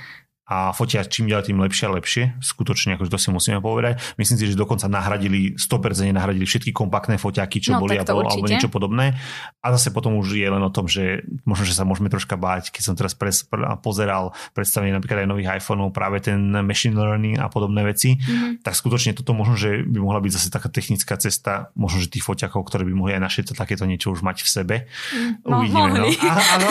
S1: a fotia čím ďalej tým lepšie a lepšie. Skutočne, akože to si musíme povedať. Myslím si, že dokonca nahradili, 100% nahradili všetky kompaktné foťaky, čo no, boli alebo, alebo niečo podobné. A zase potom už je len o tom, že možno, že sa môžeme troška báť, keď som teraz pres, pozeral predstavenie napríklad aj nových iPhoneov, práve ten machine learning a podobné veci, mm-hmm. tak skutočne toto možno, že by mohla byť zase taká technická cesta, možno, že tých foťakov, ktoré by mohli aj naše takéto niečo už mať v sebe. Mm, no, Uvidíme. No. Áno,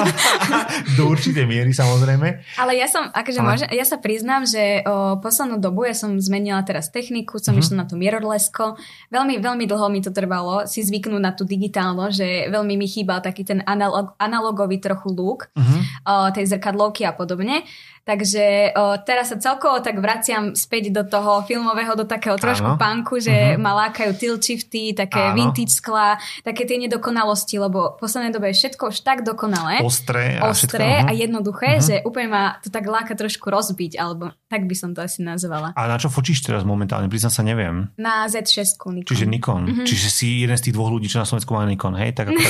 S1: *laughs* do určitej miery samozrejme.
S2: Ale ja som, akože Ale že ja sa priznám, že o poslednú dobu ja som zmenila teraz techniku, som mm-hmm. išla na to mirrorlesko. Veľmi, veľmi dlho mi to trvalo si zvyknúť na tú digitálno, že veľmi mi chýbal taký ten analog, analogový trochu look mm-hmm. o, tej zrkadlovky a podobne. Takže o, teraz sa celkovo tak vraciam späť do toho filmového, do takého trošku Áno. punku, že uh-huh. ma lákajú tilt shifty, také Áno. vintage skla, také tie nedokonalosti, lebo v poslednej dobe je všetko už tak dokonalé.
S1: Ostré
S2: a, ostré všetko, uh-huh. a jednoduché, uh-huh. že úplne ma to tak láka trošku rozbiť, alebo tak by som to asi nazvala.
S1: A na čo fočíš teraz momentálne? Priznám sa, neviem.
S2: Na Z6 Nikon.
S1: Čiže Nikon. Uh-huh. Čiže si jeden z tých dvoch ľudí, čo na Slovensku má Nikon, hej? Tak ako *laughs*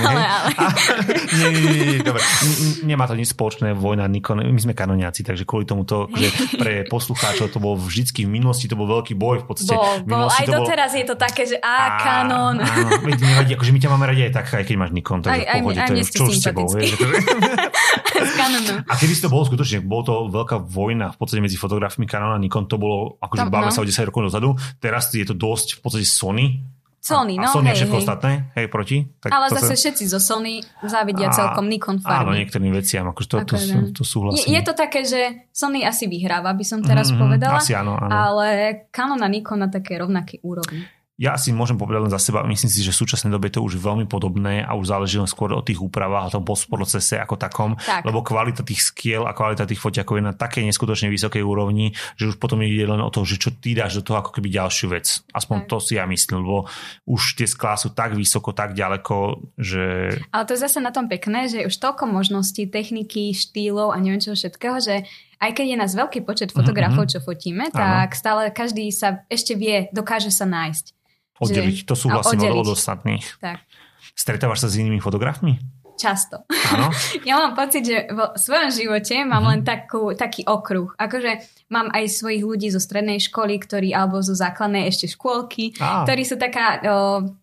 S1: hej? Ale, ale. *laughs* nie, nie, nie, nie, dobre. Nemá to nič spoločné, vojna Nikon my sme kanoniaci, takže kvôli tomu to, že pre poslucháčov to bol vždycky v minulosti, to bol veľký boj v podstate.
S2: Bol, bol. Aj doteraz je to také, že a, kanon.
S1: Áno, akože my ťa máme radi aj tak, aj keď máš Nikon, takže aj, v pohode, aj, to je čo s tebou. *laughs* *laughs* a kedy to bolo skutočne, bolo to veľká vojna v podstate medzi fotografmi Canon a Nikon, to bolo, akože báme no. sa o 10 rokov dozadu, teraz je to dosť v podstate Sony,
S2: Sony, no.
S1: A Sony
S2: hej,
S1: všetko hej. ostatné, hej, proti.
S2: Tak Ale zase sa... všetci zo Sony závidia a, celkom Nikon farmy.
S1: Áno, niektorým veciam, akože to, to, to, to súhlasím.
S2: Je, je to také, že Sony asi vyhráva, by som teraz mm-hmm, povedala.
S1: Asi áno, áno.
S2: Ale Canon a Nikon na také rovnaké úrovni
S1: ja si môžem povedať len za seba, myslím si, že v súčasnej dobe to už veľmi podobné a už záleží len skôr o tých úpravách a tom postprocese ako takom, tak. lebo kvalita tých skiel a kvalita tých foťakov je na takej neskutočne vysokej úrovni, že už potom ide len o to, že čo ty dáš do toho ako keby ďalšiu vec. Aspoň tak. to si ja myslím, lebo už tie sklá sú tak vysoko, tak ďaleko, že...
S2: Ale to je zase na tom pekné, že už toľko možností, techniky, štýlov a neviem čo všetkého, že aj keď je nás veľký počet fotografov, mm-hmm. čo fotíme, tak stále každý sa ešte vie, dokáže sa nájsť.
S1: Oddeliť, to sú vlastne od ostatných.
S2: Tak.
S1: Stretávaš sa s inými fotografmi?
S2: Často.
S1: Áno? *laughs*
S2: ja mám pocit, že vo svojom živote mám uh-huh. len takú, taký okruh. Akože mám aj svojich ľudí zo strednej školy, ktorí, alebo zo základnej ešte škôlky, ah. ktorí sú taká o,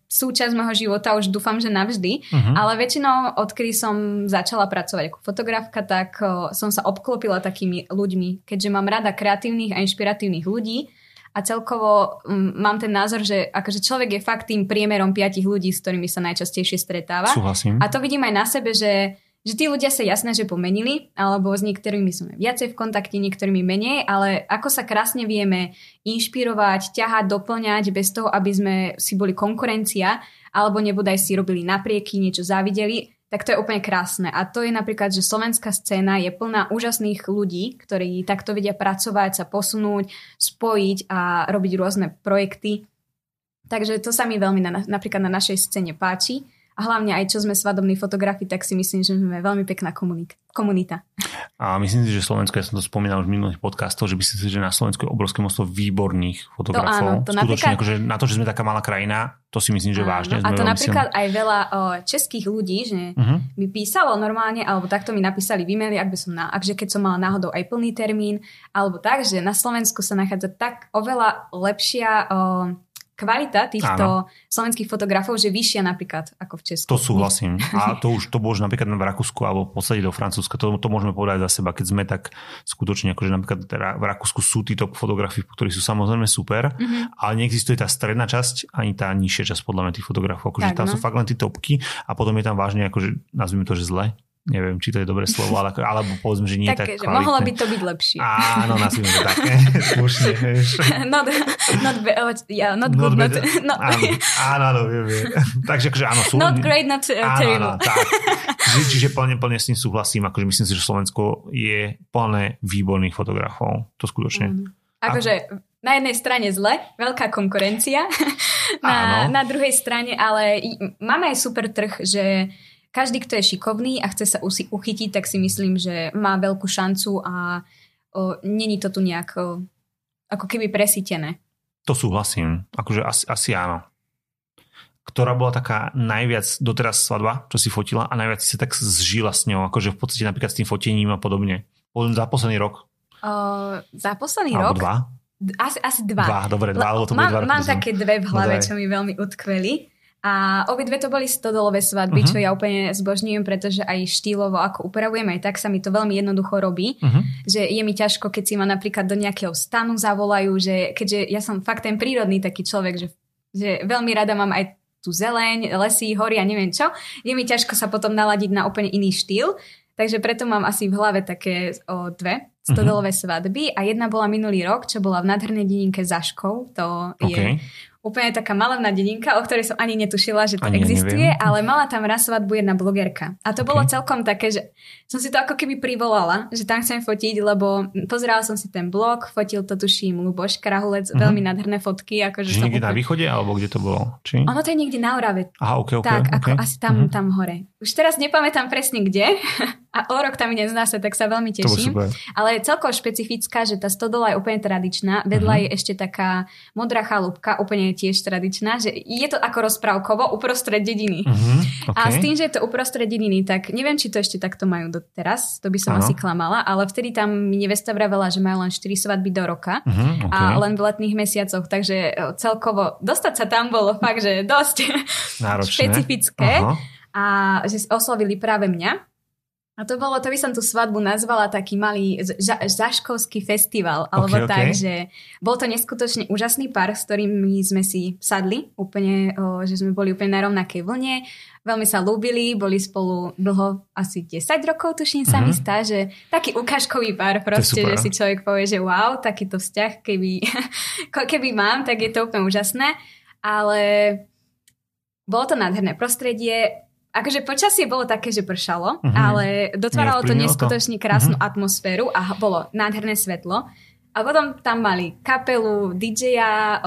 S2: súčasť môjho života, už dúfam, že navždy. Uh-huh. Ale väčšinou, odkedy som začala pracovať ako fotografka, tak o, som sa obklopila takými ľuďmi. Keďže mám rada kreatívnych a inšpiratívnych ľudí, a celkovo um, mám ten názor, že akože človek je fakt tým priemerom piatich ľudí, s ktorými sa najčastejšie stretáva.
S1: Súhlasím.
S2: A to vidím aj na sebe, že, že tí ľudia sa jasné, že pomenili, alebo s niektorými sme viacej v kontakte, niektorými menej, ale ako sa krásne vieme inšpirovať, ťahať, doplňať bez toho, aby sme si boli konkurencia, alebo nebodaj si robili naprieky, niečo závideli, tak to je úplne krásne. A to je napríklad, že slovenská scéna je plná úžasných ľudí, ktorí takto vedia pracovať, sa posunúť, spojiť a robiť rôzne projekty. Takže to sa mi veľmi na, napríklad na našej scéne páči a hlavne aj čo sme svadobní fotografi, tak si myslím, že sme veľmi pekná komunik- komunita.
S1: A myslím si, že Slovensko, ja som to spomínal už v minulých podcastoch, že myslím si, že na Slovensku je obrovské množstvo výborných fotografov. To áno, to napríklad... akože na to, že sme taká malá krajina, to si myslím, že áno, vážne.
S2: A to napríklad aj veľa o, českých ľudí, že uh-huh. mi písalo normálne, alebo takto mi napísali v e-maili, ak by som na, akže keď som mala náhodou aj plný termín, alebo tak, že na Slovensku sa nachádza tak oveľa lepšia o, kvalita týchto Áno. slovenských fotografov, že vyššia napríklad ako v Česku.
S1: To súhlasím. A to už to bolo napríklad v Rakúsku alebo v podstate do Francúzska. To, to môžeme povedať za seba, keď sme tak skutočne, akože napríklad v Rakúsku sú títo fotografii, ktorí sú samozrejme super, mm-hmm. ale neexistuje tá stredná časť ani tá nižšia časť podľa mňa tých fotografov. Akože tak, tam no. sú fakt len tie topky a potom je tam vážne, akože nazvime to, že zle, neviem, či to je dobré slovo, ale, alebo povedzme, že nie tak, tak že
S2: kvalitné. mohlo by to byť lepšie.
S1: Áno, nazvime to také, *laughs* slušne, vieš.
S2: Not, not, be, yeah, not, not good, not, *laughs* not,
S1: áno, áno, áno, viem, viem. Takže akože áno, sú...
S2: Not great, not uh, áno, terrible. Áno, tak.
S1: Čiže, čiže plne, plne s tým súhlasím, akože myslím si, že Slovensko je plné výborných fotografov, to skutočne. Mm.
S2: Akože na jednej strane zle, veľká konkurencia, *laughs* na, na druhej strane, ale máme aj super trh, že každý, kto je šikovný a chce sa uchytiť, tak si myslím, že má veľkú šancu a o, není to tu nejak o, ako keby presítené.
S1: To súhlasím. Akože asi, asi áno. Ktorá bola taká najviac doteraz svadba, čo si fotila a najviac si sa tak zžila s ňou, akože v podstate napríklad s tým fotením a podobne. Za posledný rok.
S2: Uh, za posledný
S1: Alebo
S2: rok?
S1: dva?
S2: Asi, asi dva.
S1: Dva, dobre, dva, to
S2: mám, dva mám také dve v hlave, no, čo mi veľmi utkveli. A obidve to boli stodolové svadby, uh-huh. čo ja úplne zbožňujem, pretože aj štýlovo, ako upravujem, aj tak sa mi to veľmi jednoducho robí. Uh-huh. Že je mi ťažko, keď si ma napríklad do nejakého stanu zavolajú, že keďže ja som fakt ten prírodný taký človek, že, že veľmi rada mám aj tú zeleň, lesy, hory a neviem čo, je mi ťažko sa potom naladiť na úplne iný štýl. Takže preto mám asi v hlave také o, dve stodolové uh-huh. svadby a jedna bola minulý rok, čo bola v nádhernej dedinke Zaškov. To okay. je úplne taká malevná dedinka, o ktorej som ani netušila, že to ani existuje, neviem. ale mala tam raz svadbu jedna blogerka. A to okay. bolo celkom také, že som si to ako keby privolala, že tam chcem fotiť, lebo pozerala som si ten blog, fotil to tuším Luboš Krahulec, uh-huh. veľmi nádherné fotky. Akože
S1: že niekde úplne... na východe, alebo kde to bolo? Či?
S2: Ono to je niekde na Orave.
S1: Aha, okay, okay,
S2: tak,
S1: okay.
S2: ako asi tam, uh-huh. tam hore. Už teraz nepamätám presne kde *laughs* a o rok tam idem zase, tak sa veľmi teším. Ale je celkovo špecifická, že tá stodola je úplne tradičná, vedľa uh-huh. je ešte taká modrá chalúbka, úplne tiež tradičná, že je to ako rozprávkovo uprostred dediny. Uh-huh, okay. A s tým, že je to uprostred dediny, tak neviem, či to ešte takto majú doteraz, to by som uh-huh. asi klamala, ale vtedy tam mi nevesta vravela, že majú len 4 svadby do roka uh-huh, okay. a len v letných mesiacoch, takže e, celkovo dostať sa tam bolo fakt, že dosť *laughs* špecifické uh-huh. a že oslovili práve mňa. A to bolo, to by som tú svadbu nazvala taký malý ža, žaškovský festival, alebo okay, tak, okay. že bol to neskutočne úžasný pár, s ktorými sme si sadli, úplne, o, že sme boli úplne na rovnakej vlne, veľmi sa lúbili, boli spolu dlho, asi 10 rokov, tuším sa mm-hmm. mi mhm. stá, že taký ukážkový pár proste, že si človek povie, že wow, takýto vzťah, keby, *laughs* keby mám, tak je to úplne úžasné, ale bolo to nádherné prostredie, akože počasie bolo také, že pršalo, uh-huh. ale dotváralo to neskutočne krásnu uh-huh. atmosféru a bolo nádherné svetlo. A potom tam mali kapelu, DJ-a,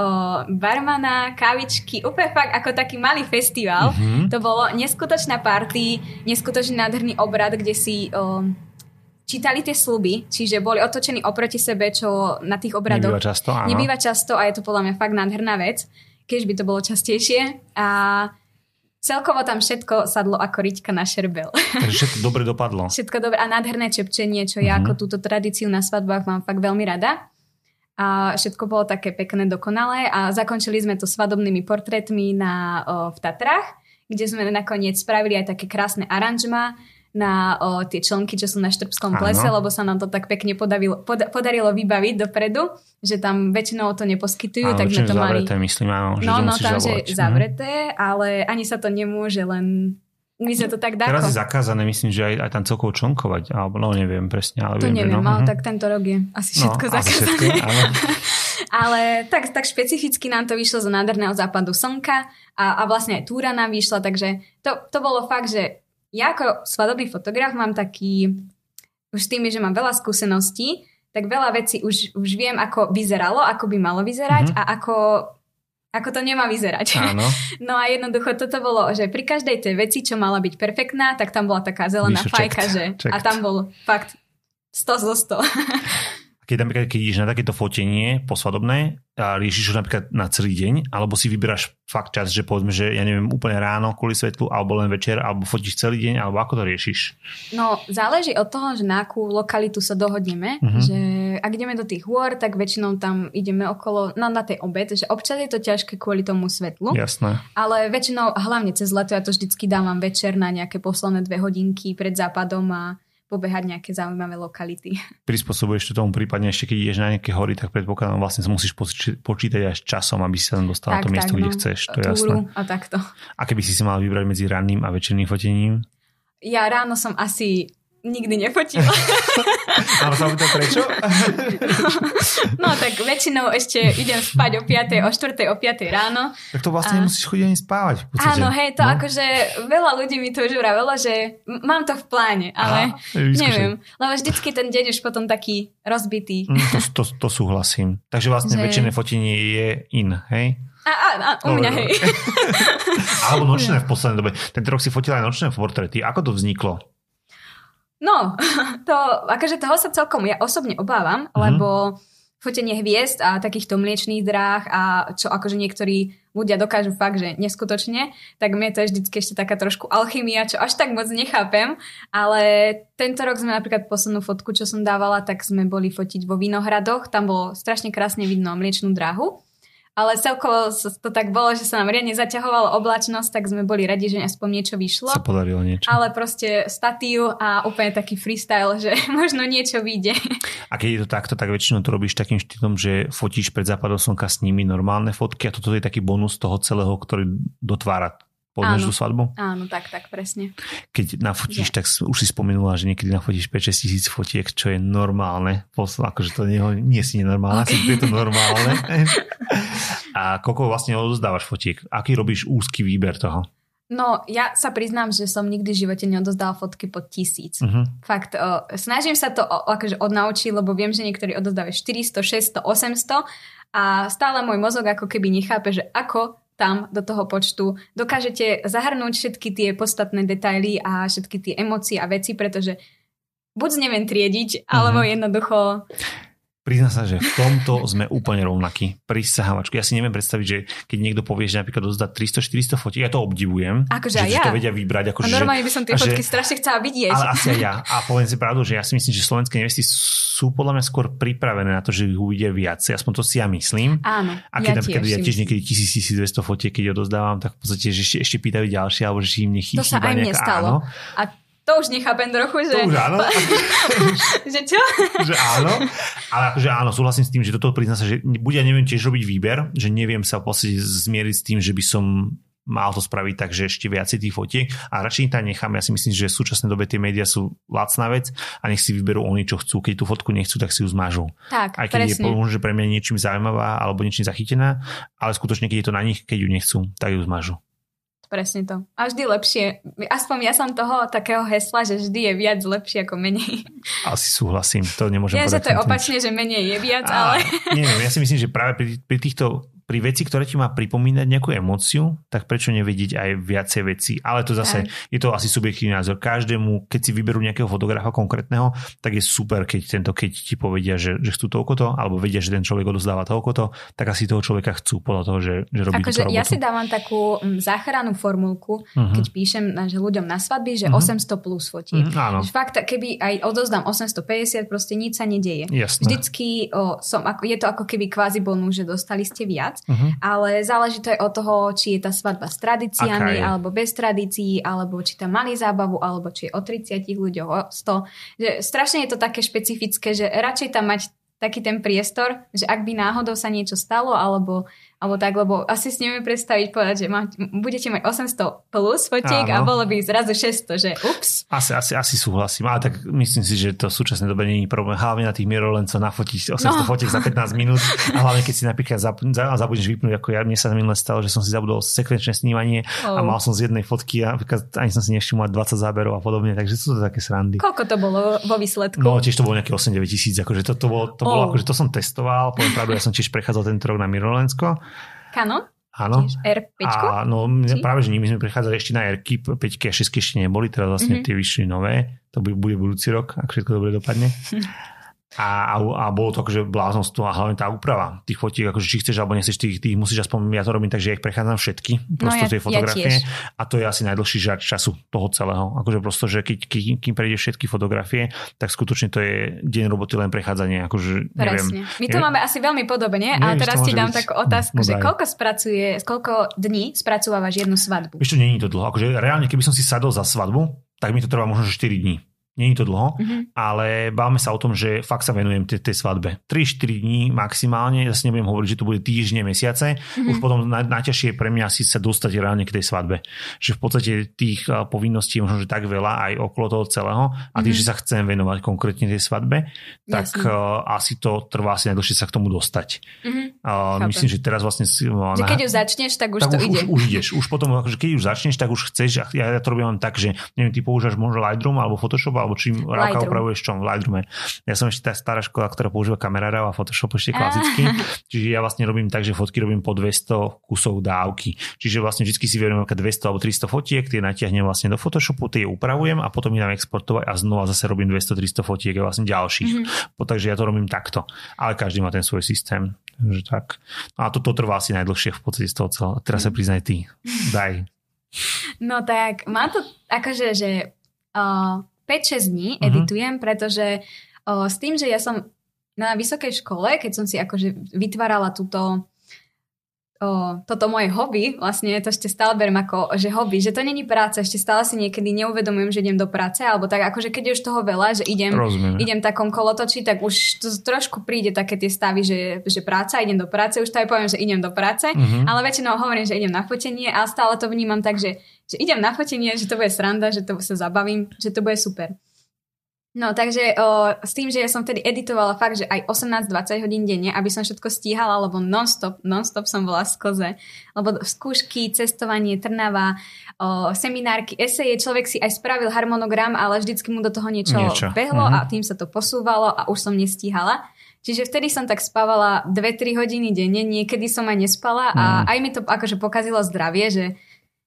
S2: barmana, kávičky, úplne fakt ako taký malý festival. Uh-huh. To bolo neskutočná party, neskutočný nádherný obrad, kde si o, čítali tie sluby, čiže boli otočení oproti sebe, čo na tých obradoch
S1: nebýva často, áno.
S2: nebýva často a je to podľa mňa fakt nádherná vec, keď by to bolo častejšie. A Celkovo tam všetko sadlo ako riťka na šerbel. *laughs*
S1: Takže všetko dobre dopadlo.
S2: Všetko dobre a nádherné čepčenie, čo ja uh-huh. ako túto tradíciu na svadbách mám fakt veľmi rada. A všetko bolo také pekné, dokonalé a zakončili sme to svadobnými portrétmi na, o, v Tatrách, kde sme nakoniec spravili aj také krásne aranžma na o, tie člnky, čo sú na Štrbskom plese, ano. lebo sa nám to tak pekne podavilo, pod, podarilo vybaviť dopredu, že tam väčšinou to neposkytujú,
S1: áno,
S2: tak sme to mali...
S1: Zavreté, myslím, áno,
S2: že no, no, tam, zavolať. že zavreté, ale ani sa to nemôže, len my sme to tak dáko.
S1: Teraz je zakázané, myslím, že aj, aj tam celkovo člnkovať, alebo no neviem presne. Ale
S2: to
S1: viem,
S2: neviem,
S1: no,
S2: ale uh-huh. tak tento rok je asi všetko no, zakázané. Asi všetko, *laughs* ale tak, tak špecificky nám to vyšlo zo nádherného západu slnka a, a vlastne aj túra nám vyšla, takže to, to bolo fakt, že ja ako svadobný fotograf mám taký, už s tým, že mám veľa skúseností, tak veľa vecí už, už viem, ako vyzeralo, ako by malo vyzerať mm-hmm. a ako, ako to nemá vyzerať.
S1: Áno. *laughs*
S2: No a jednoducho toto bolo, že pri každej tej veci, čo mala byť perfektná, tak tam bola taká zelená Vyšo fajka, checked, že checked. a tam bol fakt 100 zo 100. *laughs*
S1: keď napríklad keď ideš na takéto fotenie posvadobné a riešiš ho napríklad na celý deň, alebo si vyberáš fakt čas, že povedzme, že ja neviem, úplne ráno kvôli svetlu, alebo len večer, alebo fotíš celý deň, alebo ako to riešiš?
S2: No, záleží od toho, že na akú lokalitu sa dohodneme, uh-huh. že ak ideme do tých hôr, tak väčšinou tam ideme okolo, no na tej obed, že občas je to ťažké kvôli tomu svetlu.
S1: Jasné.
S2: Ale väčšinou, hlavne cez leto, ja to vždycky dávam večer na nejaké posledné dve hodinky pred západom a pobehať nejaké zaujímavé lokality. *laughs*
S1: Prispôsobuješ to tomu prípadne ešte, keď ideš na nejaké hory, tak predpokladám vlastne sa musíš počítať až časom, aby si sa tam dostal tak, na to miesto, tak, kde no, chceš. To je jasné.
S2: A takto.
S1: A keby si si mal vybrať medzi ranným a večerným fotením?
S2: Ja ráno som asi nikdy nefotila. *laughs*
S1: Ale sa to prečo? *laughs*
S2: no, tak väčšinou ešte idem spať o 5, o 4, o 5 ráno.
S1: Tak to vlastne a... nemusíš chodiť ani spávať.
S2: Áno, hej, to no? akože veľa ľudí mi to už uravelo, že mám to v pláne, ale Aha, neviem. Lebo vždycky ten deň už potom taký rozbitý.
S1: Mm, to, to, to súhlasím. Takže vlastne že... väčšine fotenie je in, hej?
S2: A, a, a u mňa, hej. *laughs*
S1: Alebo nočné v poslednej dobe. Tento rok si fotila aj nočné portréty. Ako to vzniklo?
S2: No, *laughs* to, akože toho sa celkom ja osobne obávam, mm-hmm. lebo fotenie hviezd a takýchto mliečných dráh a čo akože niektorí ľudia dokážu fakt, že neskutočne, tak mne to je vždycky ešte taká trošku alchymia, čo až tak moc nechápem, ale tento rok sme napríklad poslednú fotku, čo som dávala, tak sme boli fotiť vo Vinohradoch, tam bolo strašne krásne vidno mliečnú dráhu ale celkovo to tak bolo, že sa nám riadne zaťahovala oblačnosť, tak sme boli radi, že aspoň niečo vyšlo.
S1: Sa podarilo niečo.
S2: Ale proste statív a úplne taký freestyle, že *laughs* možno niečo vyjde.
S1: A keď je to takto, tak väčšinou to robíš takým štýlom, že fotíš pred západom slnka s nimi normálne fotky a toto je taký bonus toho celého, ktorý dotvára Poznáš tú svadbu?
S2: Áno, tak, tak, presne.
S1: Keď nafotíš, ja. tak už si spomenula, že niekedy nafotíš 5-6 tisíc fotiek, čo je normálne. Akože to nie, nie si nenormálne, okay. si je to normálne. *laughs* A koľko vlastne odozdávaš fotiek? Aký robíš úzky výber toho?
S2: No, ja sa priznám, že som nikdy v živote neodozdala fotky pod tisíc. Uh-huh. Fakt, o, snažím sa to o, akože odnaučiť, lebo viem, že niektorí odozdávajú 400, 600, 800 a stále môj mozog ako keby nechápe, že ako tam do toho počtu dokážete zahrnúť všetky tie podstatné detaily a všetky tie emócie a veci, pretože buď neviem triediť, alebo uh-huh. jednoducho
S1: Prizná sa, že v tomto sme úplne rovnakí. Prisahávačku. Ja si neviem predstaviť, že keď niekto povie, že napríklad dozdá 300-400 fotiek, ja to obdivujem.
S2: Akože
S1: že,
S2: ja.
S1: to vedia vybrať. Ako,
S2: a normálne by som tie fotky že, strašne chcela vidieť.
S1: Ale asi aj ja. A poviem si pravdu, že ja si myslím, že slovenské nevesty sú podľa mňa skôr pripravené na to, že ich uvidia viac. Aspoň to si ja myslím.
S2: Áno.
S1: A keď ja napríklad tiež ja tiež niekedy 1000-1200 fotiek, keď odozdávam, tak v podstate že ešte, ešte pýtajú ďalšie, alebo že im nechýba
S2: To sa aj mne stalo. Áno. A to už nechápem trochu, že...
S1: To už áno. *laughs*
S2: že čo?
S1: že áno. Ale akože áno, súhlasím s tým, že toto prizná sa, že buď ja neviem tiež robiť výber, že neviem sa v zmieriť s tým, že by som mal to spraviť tak, že ešte viac tých fotiek a radšej tam nechám. Ja si myslím, že v súčasnej dobe tie médiá sú lacná vec a nech si vyberú oni, čo chcú. Keď tú fotku nechcú, tak si ju zmažú.
S2: Tak,
S1: Aj keď presne. je možno, že pre mňa niečím zaujímavá alebo niečím zachytená, ale skutočne, keď je to na nich, keď ju nechcú, tak ju zmažú.
S2: Presne to. A vždy lepšie. Aspoň ja som toho takého hesla, že vždy je viac lepšie ako menej.
S1: Asi súhlasím, to nemôžem
S2: ja, povedať. Ja, že to je opačne, že menej je viac, a, ale...
S1: Nie, ja si myslím, že práve pri, pri týchto pri veci, ktoré ti má pripomínať nejakú emóciu, tak prečo nevedieť aj viacej veci. Ale to zase, aj. je to asi subjektívny názor. Každému, keď si vyberú nejakého fotografa konkrétneho, tak je super, keď tento, keď ti povedia, že, že chcú toľko alebo vedia, že ten človek odozdáva toľko tak asi toho človeka chcú podľa toho, že, že robí
S2: akože Ja si dávam takú mm, záchrannú formulku, uh-huh. keď píšem že ľuďom na svadby, že uh-huh. Mhm. 800 plus fotiek. Uh-huh, áno. Fakt, keby aj odozdám 850, proste nič sa nedieje.
S1: Jasné.
S2: Vždycky o, som, ako, je to ako keby kvázi bonus, že dostali ste viac, uh-huh. ale záleží to aj od toho, či je tá svadba s tradíciami, alebo bez tradícií, alebo či tam mali zábavu, alebo či je o 30 ľuďoch, o 100. Že strašne je to také špecifické, že radšej tam mať taký ten priestor, že ak by náhodou sa niečo stalo, alebo alebo tak, lebo asi si nevieme predstaviť povedať, že má, budete mať 800 plus fotiek Áno. a bolo by zrazu 600, že ups.
S1: Asi, asi, asi súhlasím, ale tak myslím si, že to v súčasnej dobe nie je problém. Hlavne na tých mirolencov nafotiť 800 no. fotiek za 15 minút a hlavne keď si napríklad zap, zabudneš vypnúť, ako ja, mne sa minule stalo, že som si zabudol sekvenčné snímanie oh. a mal som z jednej fotky a napríklad ani som si nevšimol 20 záberov a podobne, takže sú to také srandy.
S2: Koľko to bolo vo výsledku?
S1: No tiež to bolo nejaké 8-9 tisíc, akože to, to, bolo, to oh. bolo, akože to som testoval, poviem pravdu, ja som tiež prechádzal tento rok na Mirolensko
S2: Canon?
S1: Áno.
S2: R5?
S1: A, no, Či? práve, že my sme prechádzali ešte na R 5 a 6 ešte neboli, teraz vlastne mm-hmm. tie vyšli nové. To bude budúci rok, ak všetko dobre dopadne. *laughs* a, a, a bolo to akože bláznostvo a hlavne tá úprava tých fotiek, akože či chceš alebo nechceš, tých, tých musíš aspoň, ja to robím tak, že ja ich prechádzam všetky, prosto no ja, tie fotografie ja a to je asi najdlhší žať času toho celého. Akože prosto, že keď, keď, kým prejde všetky fotografie, tak skutočne to je deň roboty len prechádzanie. Akože, neviem,
S2: My to neviem, máme asi veľmi podobne, ale teraz ti dám takú otázku, no, že koľko spracuje, koľko dní spracovávaš jednu svadbu?
S1: Ešte je to dlho. Akože reálne, keby som si sadol za svadbu, tak mi to trvá možno 4 dní. Je to dlho, mm-hmm. ale bávame sa o tom, že fakt sa venujem tej, tej svadbe. 3-4 dní maximálne, ja si nebudem hovoriť, že to bude týždne, mesiace. Mm-hmm. Už potom na, najťažšie je pre mňa si sa dostať reálne k tej svadbe. Že v podstate tých povinností je možno, že tak veľa aj okolo toho celého a tým, mm-hmm. že sa chcem venovať konkrétne tej svadbe, tak uh, asi to trvá asi najdlhšie sa k tomu dostať. Mm-hmm. Uh, myslím, že teraz vlastne...
S2: Uh, že keď už začneš, tak už tak to už,
S1: ide. Už, už ideš. Už potom, akože keď už začneš, tak už chceš. Ja, ja to robím tak, že neviem, ty používaš možno Lightroom alebo Photoshop alebo čím Rauka upravuješ čom v Lightroome. Ja som ešte tá stará škola, ktorá používa kamerárov a Photoshop ešte klasicky. *laughs* Čiže ja vlastne robím tak, že fotky robím po 200 kusov dávky. Čiže vlastne vždy si viem 200 alebo 300 fotiek, tie natiahnem vlastne do Photoshopu, tie upravujem a potom ich dám exportovať a znova zase robím 200-300 fotiek a vlastne ďalších. Mm-hmm. Takže ja to robím takto. Ale každý má ten svoj systém. Takže tak. No a toto trvá asi najdlhšie v podstate z toho celého. Teraz sa priznaj ty. *laughs* Daj.
S2: No tak, má to akože, že uh, 5-6 dní uh-huh. editujem, pretože o, s tým, že ja som na vysokej škole, keď som si akože vytvárala túto o, toto moje hobby, vlastne to ešte stále beriem ako, že hobby, že to není práca, ešte stále si niekedy neuvedomujem, že idem do práce, alebo tak akože keď je už toho veľa, že idem, idem takom kolotoči, tak už to trošku príde také tie stavy, že, že práca, idem do práce, už to aj poviem, že idem do práce, uh-huh. ale väčšinou hovorím, že idem na fotenie a stále to vnímam tak, že, že idem na fotenie, že to bude sranda, že to sa zabavím, že to bude super. No takže o, s tým, že ja som vtedy editovala fakt, že aj 18-20 hodín denne, aby som všetko stíhala, lebo non-stop, non-stop som bola v skoze. Lebo skúšky, cestovanie, Trnava, o, seminárky, eseje, človek si aj spravil harmonogram, ale vždycky mu do toho niečo, niečo. behlo uh-huh. a tým sa to posúvalo a už som nestíhala. Čiže vtedy som tak spávala 2-3 hodiny denne, niekedy som aj nespala a uh-huh. aj mi to akože pokazilo zdravie, že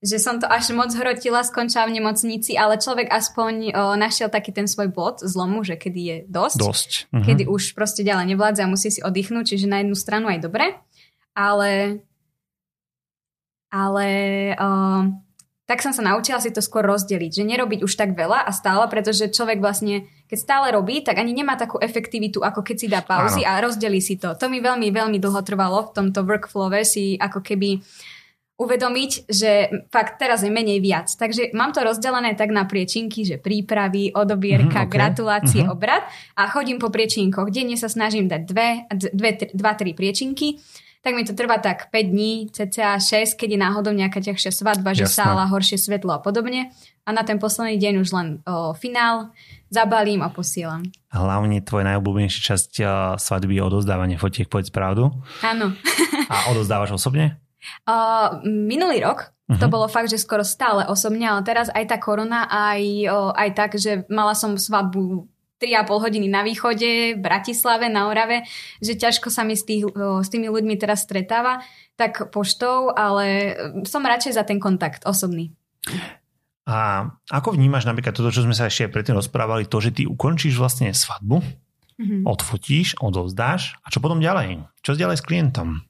S2: že som to až moc hrotila, skončila v nemocnici, ale človek aspoň o, našiel taký ten svoj bod zlomu, že kedy je dosť,
S1: dosť.
S2: Uh-huh. kedy už proste ďalej nevládza a musí si oddychnúť, čiže na jednu stranu aj dobre, ale ale o, tak som sa naučila si to skôr rozdeliť, že nerobiť už tak veľa a stále, pretože človek vlastne, keď stále robí, tak ani nemá takú efektivitu, ako keď si dá pauzy Áno. a rozdelí si to. To mi veľmi, veľmi dlho trvalo v tomto workflowe si ako keby uvedomiť, že fakt teraz je menej viac. Takže mám to rozdelené tak na priečinky, že prípravy, odobierka, mm, okay. gratulácie, mm-hmm. obrad a chodím po priečinkoch. Denne sa snažím dať dve, dve, dva, tri priečinky tak mi to trvá tak 5 dní, cca 6, keď je náhodou nejaká ťažšia svadba, že Jasné. sála, horšie svetlo a podobne. A na ten posledný deň už len o, finál, zabalím a posielam.
S1: Hlavne tvoje najobľúbenejšia časť svadby je odozdávanie fotiek, povedz pravdu.
S2: Áno.
S1: a odozdávaš osobne? *laughs*
S2: Uh, minulý rok uh-huh. to bolo fakt, že skoro stále osobne, ale teraz aj tá korona, aj, uh, aj tak, že mala som svadbu 3,5 hodiny na východe, v Bratislave, na Orave, že ťažko sa mi s, tých, s tými ľuďmi teraz stretáva, tak poštou, ale som radšej za ten kontakt osobný.
S1: A ako vnímaš napríklad toto, čo sme sa ešte predtým rozprávali, to, že ty ukončíš vlastne svadbu, mm-hmm. odfotíš, odovzdáš a čo potom ďalej? Čo ďalej s klientom?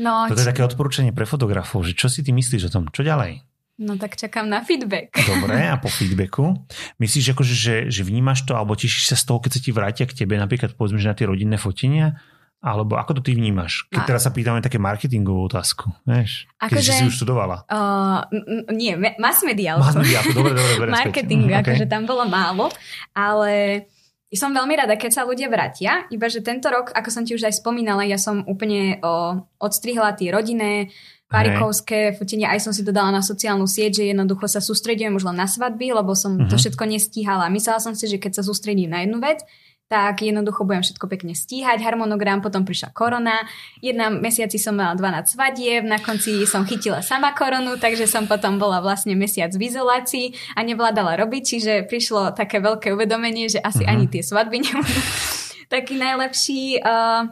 S2: No,
S1: Toto je také odporúčanie pre fotografov, že čo si ty myslíš o tom? Čo ďalej?
S2: No tak čakám na feedback. *laughs*
S1: Dobre, a po feedbacku? Myslíš, akože, že, že vnímaš to, alebo tešíš sa z toho, keď sa ti vrátia k tebe, napríklad povedzme, že na tie rodinné fotenia? Alebo ako to ty vnímaš? Keď teraz sa pýtame také marketingovú otázku, vieš? Ako že, si už študovala.
S2: Uh, nie, mass media.
S1: Mass media, dobre, dobre, dobre. *laughs*
S2: Marketing, okay. akože tam bolo málo, ale som veľmi rada, keď sa ľudia vrátia, iba že tento rok, ako som ti už aj spomínala, ja som úplne o, odstrihla tie rodinné, parikovské fotenia, aj som si to dala na sociálnu sieť, že jednoducho sa sústredujem už len na svadby, lebo som uh-huh. to mhm. všetko nestíhala. Myslela som si, že keď sa sústredím na jednu vec, tak jednoducho budem všetko pekne stíhať. Harmonogram, potom prišla korona. Jedna mesiaci som mala 12 svadieb, na konci som chytila sama koronu, takže som potom bola vlastne mesiac v izolácii a nevládala robiť, čiže prišlo také veľké uvedomenie, že asi uh-huh. ani tie svadby nebudú *laughs* taký najlepší. Uh,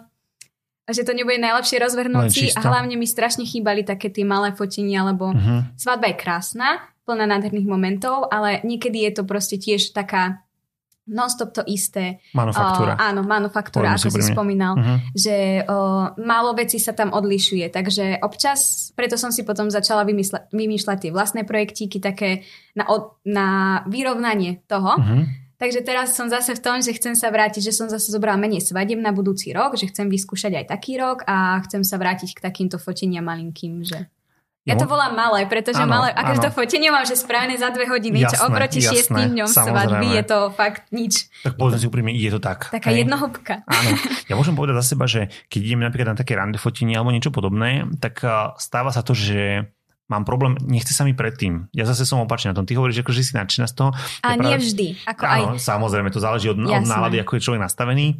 S2: že to nebude najlepšie rozvrhnúci a hlavne mi strašne chýbali také tie malé fotenia, lebo uh-huh. svadba je krásna, plná nádherných momentov, ale niekedy je to proste tiež taká non-stop to isté.
S1: Manufaktúra.
S2: Uh, áno, manufaktúra, ako si spomínal. Uh-huh. Že uh, málo vecí sa tam odlišuje, takže občas, preto som si potom začala vymysle, vymýšľať tie vlastné projektíky také na, od, na vyrovnanie toho. Uh-huh. Takže teraz som zase v tom, že chcem sa vrátiť, že som zase zobrala menej svadiem na budúci rok, že chcem vyskúšať aj taký rok a chcem sa vrátiť k takýmto foteniam malinkým, že... Ja to volám malé, pretože ano, malé, akože to fotenie mám, že správne za dve hodiny, jasné, čo oproti jasné, šiestým dňom svadby je to fakt nič.
S1: Tak povedzme si úprimne, je to tak.
S2: Taká hej? jednohúbka.
S1: Áno. *laughs* Ja môžem povedať za seba, že keď ideme napríklad na také rande fotenie alebo niečo podobné, tak stáva sa to, že mám problém, nechce sa mi predtým. Ja zase som opačne na tom. Ty hovoríš, že si nadšená z toho.
S2: A nie práve... vždy. Ako áno,
S1: aj... samozrejme, to záleží od, od nálady, ako je človek nastavený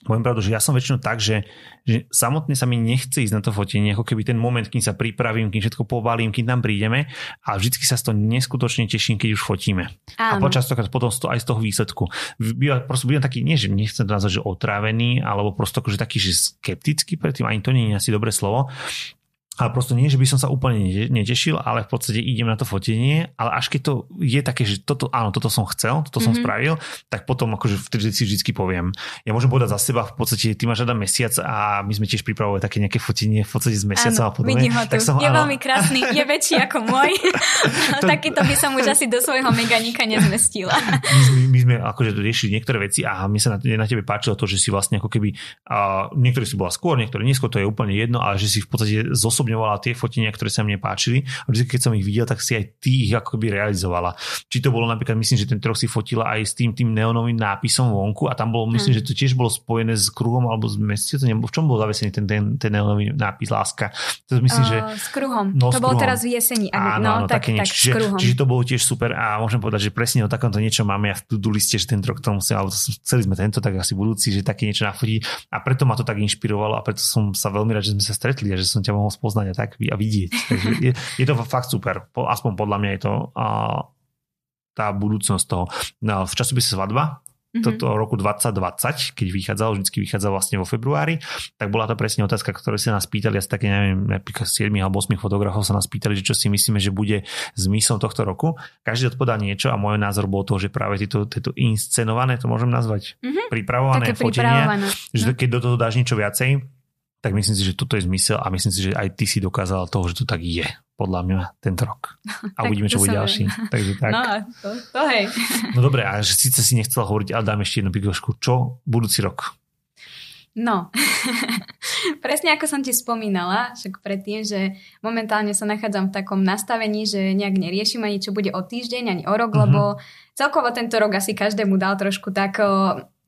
S1: poviem pravdu, že ja som väčšinou tak, že, že samotne sa mi nechce ísť na to fotenie, ako keby ten moment, kým sa pripravím, kým všetko povalím, kým tam prídeme a vždycky sa z toho neskutočne teším, keď už fotíme. Áno. A počas toho, potom aj z toho výsledku. Býva, proste budem taký, nie, že nechcem to nazvať, že otrávený, alebo prosto akože taký, že skeptický predtým, ani to nie je asi dobré slovo, ale proste nie, že by som sa úplne netešil, ale v podstate idem na to fotenie, ale až keď to je také, že toto, áno, toto som chcel, toto som mm-hmm. spravil, tak potom akože vtedy si vždy poviem. Ja môžem povedať za seba, v podstate ty máš žiaden mesiac a my sme tiež pripravovali také nejaké fotenie v podstate z mesiaca
S2: áno, a podobne. Ho tu. Tak som, je áno. veľmi krásny, je väčší ako môj. to... *laughs* *laughs* Takýto by som už asi do svojho meganika nezmestila.
S1: my, sme, my sme akože riešili niektoré veci a mi sa na, na tebe páčilo to, že si vlastne ako keby, uh, niektorí si bola skôr, niektorí neskôr, to je úplne jedno, ale že si v podstate zosobne zosobňovala tie fotenia, ktoré sa mne páčili a vždy, keď som ich videl, tak si aj ty ich ako keby realizovala. Či to bolo napríklad, myslím, že ten troch si fotila aj s tým, tým neonovým nápisom vonku a tam bolo, myslím, hmm. že to tiež bolo spojené s kruhom alebo s mesiacom. V čom bol zavesený ten, ten, ten neonový nápis láska?
S2: To myslím, uh, že... S kruhom. No, to bolo teraz v jeseni.
S1: Áno, no, áno, tak, také niečo. Tak, čiže, čiže, to bolo tiež super a môžem povedať, že presne o takomto niečo máme ja v to liste, že ten rok to musím, alebo chceli sme tento, tak asi budúci, že také niečo nafotiť a preto ma to tak inšpirovalo a preto som sa veľmi rád, že sme sa stretli a že som ťa mohol spoznať a tak a vidieť. Takže je, je to fakt super. Aspoň podľa mňa je to a, tá budúcnosť toho. No, v časopise Svadba, mm-hmm. toto roku 2020, keď vychádzal, vždycky vychádzal vlastne vo februári, tak bola to presne otázka, ktorú sa nás pýtali, asi také, neviem, napríklad 7 alebo 8 fotografov sa nás pýtali, že čo si myslíme, že bude zmyslom tohto roku. Každý odpovedal niečo a môj názor bol to, že práve tieto, tieto inscenované, to môžem nazvať, mm-hmm. pripravované fotenia, že keď do toho dáš niečo viacej, tak myslím si, že toto je zmysel a myslím si, že aj ty si dokázala toho, že to tak je, podľa mňa, tento rok. *laughs* A uvidíme, čo bude ďalší. Takže tak.
S2: No, to, to hej.
S1: No dobre, a že síce si nechcela hovoriť, ale dám ešte jednu pikošku. Čo budúci rok?
S2: No, *laughs* presne ako som ti spomínala, však predtým, že momentálne sa nachádzam v takom nastavení, že nejak neriešim ani čo bude o týždeň, ani o rok, uh-huh. lebo celkovo tento rok asi každému dal trošku tak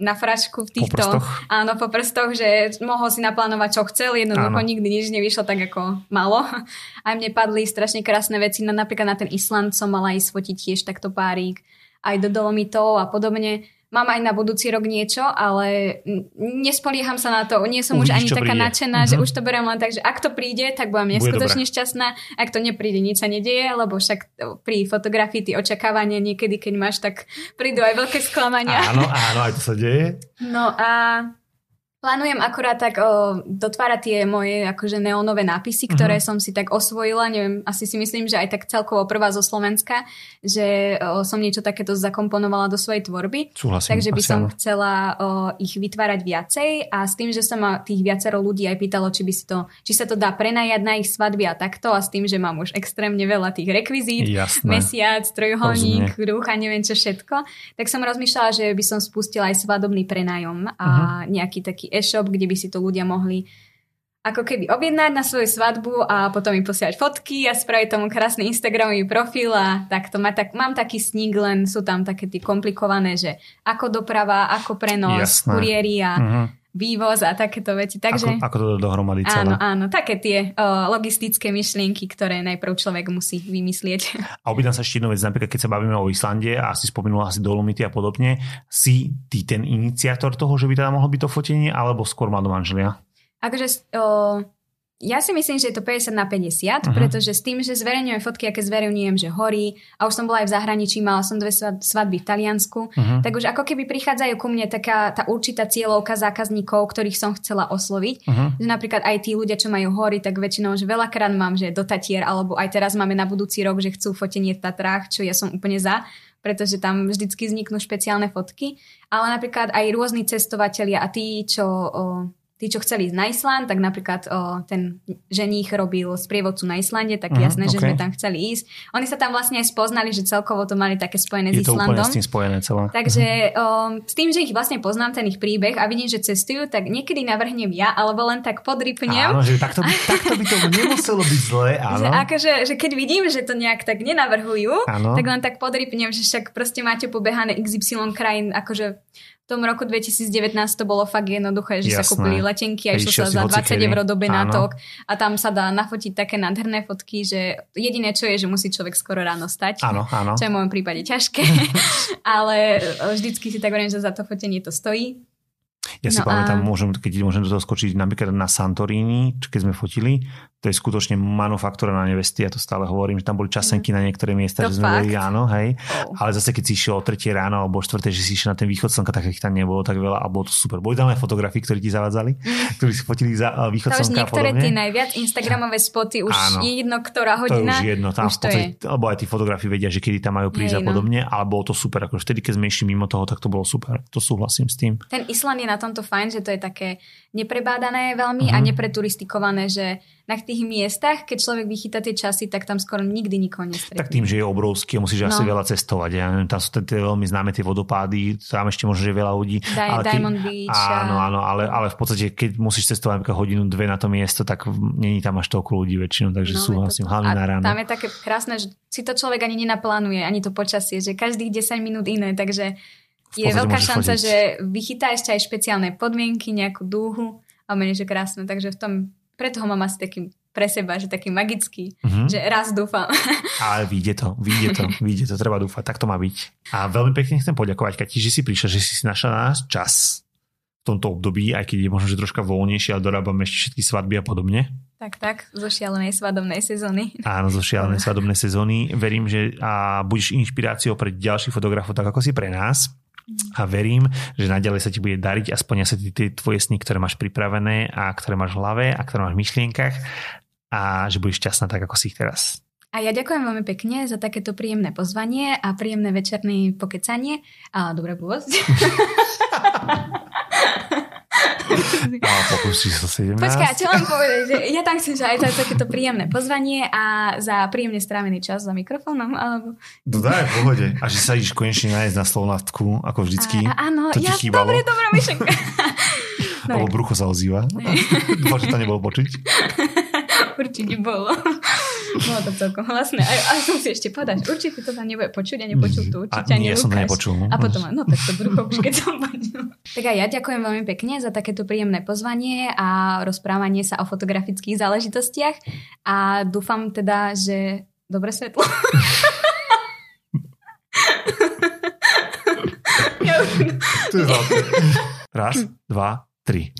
S2: na frašku v týchto... Po áno, po prstoch, že mohol si naplánovať, čo chcel, jednoducho áno. nikdy nič nevyšlo tak, ako malo. *laughs* Aj mne padli strašne krásne veci, napríklad na ten Island som mala ísť fotiť tiež takto párik, aj do Dolomitov a podobne mám aj na budúci rok niečo, ale nespolieham sa na to. Nie som Uvidíš, už ani taká príde. nadšená, uh-huh. že mhm. už to beriem len tak, že ak to príde, tak budem neskutočne šťastná. Ak to nepríde, nič sa nedieje, lebo však pri fotografii ty očakávania niekedy, keď máš, tak prídu aj veľké sklamania.
S1: Áno, áno, aj to sa deje.
S2: No a Plánujem akorát tak o, dotvárať tie moje akože neonové nápisy, ktoré uh-huh. som si tak osvojila, neviem, asi si myslím, že aj tak celkovo prvá zo Slovenska, že o, som niečo takéto zakomponovala do svojej tvorby.
S1: Súhlasím,
S2: Takže by som áno. chcela o, ich vytvárať viacej a s tým, že sa ma tých viacero ľudí aj pýtalo, či, by si to, či sa to dá prenajať na ich svadby a takto a s tým, že mám už extrémne veľa tých rekvizít, Jasné. mesiac, trojuholník, kruh a neviem čo všetko, tak som rozmýšľala, že by som spustila aj svadobný prenájom a uh-huh. nejaký taký e-shop, kde by si to ľudia mohli ako keby objednať na svoju svadbu a potom mi posielať fotky a spraviť tomu krásny Instagramový profil a takto má, tak, mám taký sník, len sú tam také tie komplikované, že ako doprava, ako prenos, kuriéri a uh-huh. Vývoz a takéto veci. Takže,
S1: ako, ako to dohromady celé.
S2: Áno, áno, také tie o, logistické myšlienky, ktoré najprv človek musí vymyslieť.
S1: A obýtam sa ešte jednu vec, napríklad keď sa bavíme o Islande a si spomenula asi Dolomity a podobne, si ty ten iniciátor toho, že by teda mohlo byť to fotenie, alebo skôr má do manželia?
S2: Akože o, ja si myslím, že je to 50 na 50, uh-huh. pretože s tým, že zverejňujem fotky, aké zverejňujem, že horí, a už som bola aj v zahraničí, mala som dve svadby v Taliansku, uh-huh. tak už ako keby prichádzajú ku mne taká tá určitá cieľovka zákazníkov, ktorých som chcela osloviť. Uh-huh. Že napríklad aj tí ľudia, čo majú hory, tak väčšinou, že veľakrát mám, že do Tatier, alebo aj teraz máme na budúci rok, že chcú fotenie v Tatrách, čo ja som úplne za pretože tam vždycky vzniknú špeciálne fotky, ale napríklad aj rôzni cestovatelia a tí, čo o, tí, čo chceli ísť na Island, tak napríklad o, ten ženích robil sprievodcu na Islande, tak uh-huh, jasné, okay. že sme tam chceli ísť. Oni sa tam vlastne aj spoznali, že celkovo to mali také spojené
S1: Je
S2: s Islandom.
S1: Je to s tým spojené celé.
S2: Takže uh-huh. o, s tým, že ich vlastne poznám ten ich príbeh a vidím, že cestujú, tak niekedy navrhnem ja, alebo len tak podrypnem.
S1: Áno, že takto by, *laughs* takto by to nemuselo byť zle, áno.
S2: Že akože, že keď vidím, že to nejak tak nenavrhujú, áno. tak len tak podrypnem, že však proste máte pobehané XY krajín, akože tom roku 2019 to bolo fakt jednoduché, že Jasné. sa kúpili letenky a išlo sa za 20 eur do Benátok a tam sa dá nafotiť také nádherné fotky, že jediné čo je, že musí človek skoro ráno stať.
S1: Áno, áno.
S2: Čo je v môjom prípade ťažké, *laughs* ale vždycky si tak hovorím, že za to fotenie to stojí.
S1: Ja si no pamätám, a... môžem, keď môžem do toho skočiť napríklad na Santorini, keď sme fotili, to je skutočne manufaktúra na nevesty, ja to stále hovorím, že tam boli časenky mm. na niektoré miesta, to že sme boli áno, hej. Oh. Ale zase keď si išiel o 3 ráno alebo o 4, že si išiel na ten východ slnka, tak ich tam nebolo tak veľa a bolo to super. Boli tam aj fotografii, ktorí ti zavadzali, mm. ktorí si fotili za uh, východ to slnka
S2: niektoré tie najviac Instagramové spoty, už áno, je jedno, ktorá hodina.
S1: To už jedno, tam už to podstate, je. Alebo aj tí fotografii vedia, že kedy tam majú prísť a no. podobne, ale bolo to super. Ako vtedy, keď sme išli mimo toho, tak to bolo super. To súhlasím s tým.
S2: Ten Island je na tomto fajn, že to je také neprebádané veľmi uh-huh. a mhm. nepreturistikované, že na tých miestach, keď človek vychytá tie časy, tak tam skoro nikdy nikoho nestretne.
S1: Tak tým, že je obrovský musíš no. asi veľa cestovať. Ja neviem, tam sú tie veľmi známe tie vodopády, tam ešte možno, že veľa ľudí.
S2: Di- ale Diamond keď, Beach.
S1: Áno, áno, ale, ale v podstate, keď musíš cestovať napríklad hodinu, dve na to miesto, tak není tam až toľko ľudí väčšinou, takže no, súhlasím, hlavne na ráno.
S2: Tam je také krásne, že si to človek ani nenaplánuje, ani to počasie, že každých 10 minút iné, takže je veľká šanca, chodiť. že vychytá ešte aj špeciálne podmienky, nejakú dúhu a menej, že krásne. Takže v tom, preto ho mám asi taký pre seba, že taký magický, mm-hmm. že raz dúfam. *laughs*
S1: Ale vyjde to, vyjde to, vyjde to, treba dúfať, tak to má byť. A veľmi pekne chcem poďakovať, Kati, že si prišla, že si našla na nás čas v tomto období, aj keď je možno, že troška voľnejšie, ale dorábame ešte všetky svadby a podobne.
S2: Tak, tak, zo šialenej svadobnej sezóny. *laughs*
S1: Áno, zo šialenej svadobnej sezóny. Verím, že a budeš inšpiráciou pre ďalších fotografov, tak ako si pre nás a verím, že naďalej sa ti bude dariť a splnia sa ti tie tvoje sny, ktoré máš pripravené a ktoré máš v hlave a ktoré máš v myšlienkach a že budeš šťastná tak, ako si ich teraz.
S2: A ja ďakujem veľmi pekne za takéto príjemné pozvanie a príjemné večerné pokecanie a dobrá bôzť. *laughs* *laughs*
S1: A pokúsi sa 17.
S2: Počkaj, čo mám povedať? Že ja tam chcem, že aj to je takéto príjemné pozvanie a za príjemne strávený čas za mikrofónom. Alebo...
S1: No daj, v pohode. A že sa ideš konečne nájsť na slovnátku, ako vždycky.
S2: A, áno,
S1: to
S2: ja, chýbalo. dobre, dobrá myšlenka. *laughs*
S1: Alebo brucho sa ozýva. *laughs* Dúfam, že to nebolo počuť.
S2: Určite bolo. Bolo to celkom hlasné. A, a som si ešte povedať, určite to tam nebude počuť a nepočul to určite
S1: a nie, ja som to nepočul.
S2: A potom, no tak to brucho už keď som počul. Tak aj ja ďakujem veľmi pekne za takéto príjemné pozvanie a rozprávanie sa o fotografických záležitostiach a dúfam teda, že dobre svetlo. *laughs*
S1: to je Raz, dva, tri.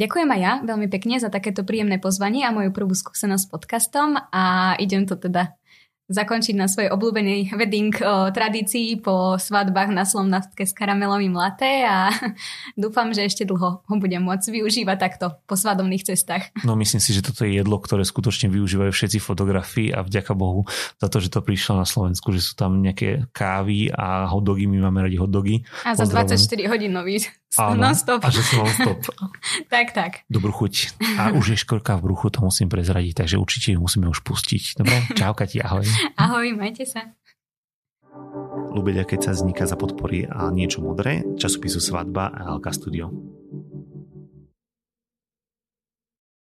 S2: Ďakujem aj ja veľmi pekne za takéto príjemné pozvanie a moju prvú skúsenosť s podcastom a idem to teda zakončiť na svojej obľúbenej wedding o, tradícii po svadbách na slomnastke s karamelovým latte a *laughs* dúfam, že ešte dlho ho budem môcť využívať takto po svadobných cestách.
S1: No myslím si, že toto je jedlo, ktoré skutočne využívajú všetci fotografii a vďaka Bohu za to, že to prišlo na Slovensku, že sú tam nejaké kávy a hotdogy, my máme radi hotdogy.
S2: A za 24 hodín nový Áno, non-stop.
S1: A že sú non-stop. *laughs*
S2: tak, tak.
S1: Dobrú chuť. A už je škorka v bruchu, to musím prezradiť, takže určite ju musíme už pustiť. Dobre? *laughs* Čau, Kati, ahoj.
S2: Ahoj, majte sa.
S1: Lubedia, keď sa vzniká za podpory a niečo modré, časopisu Svadba a LK Studio.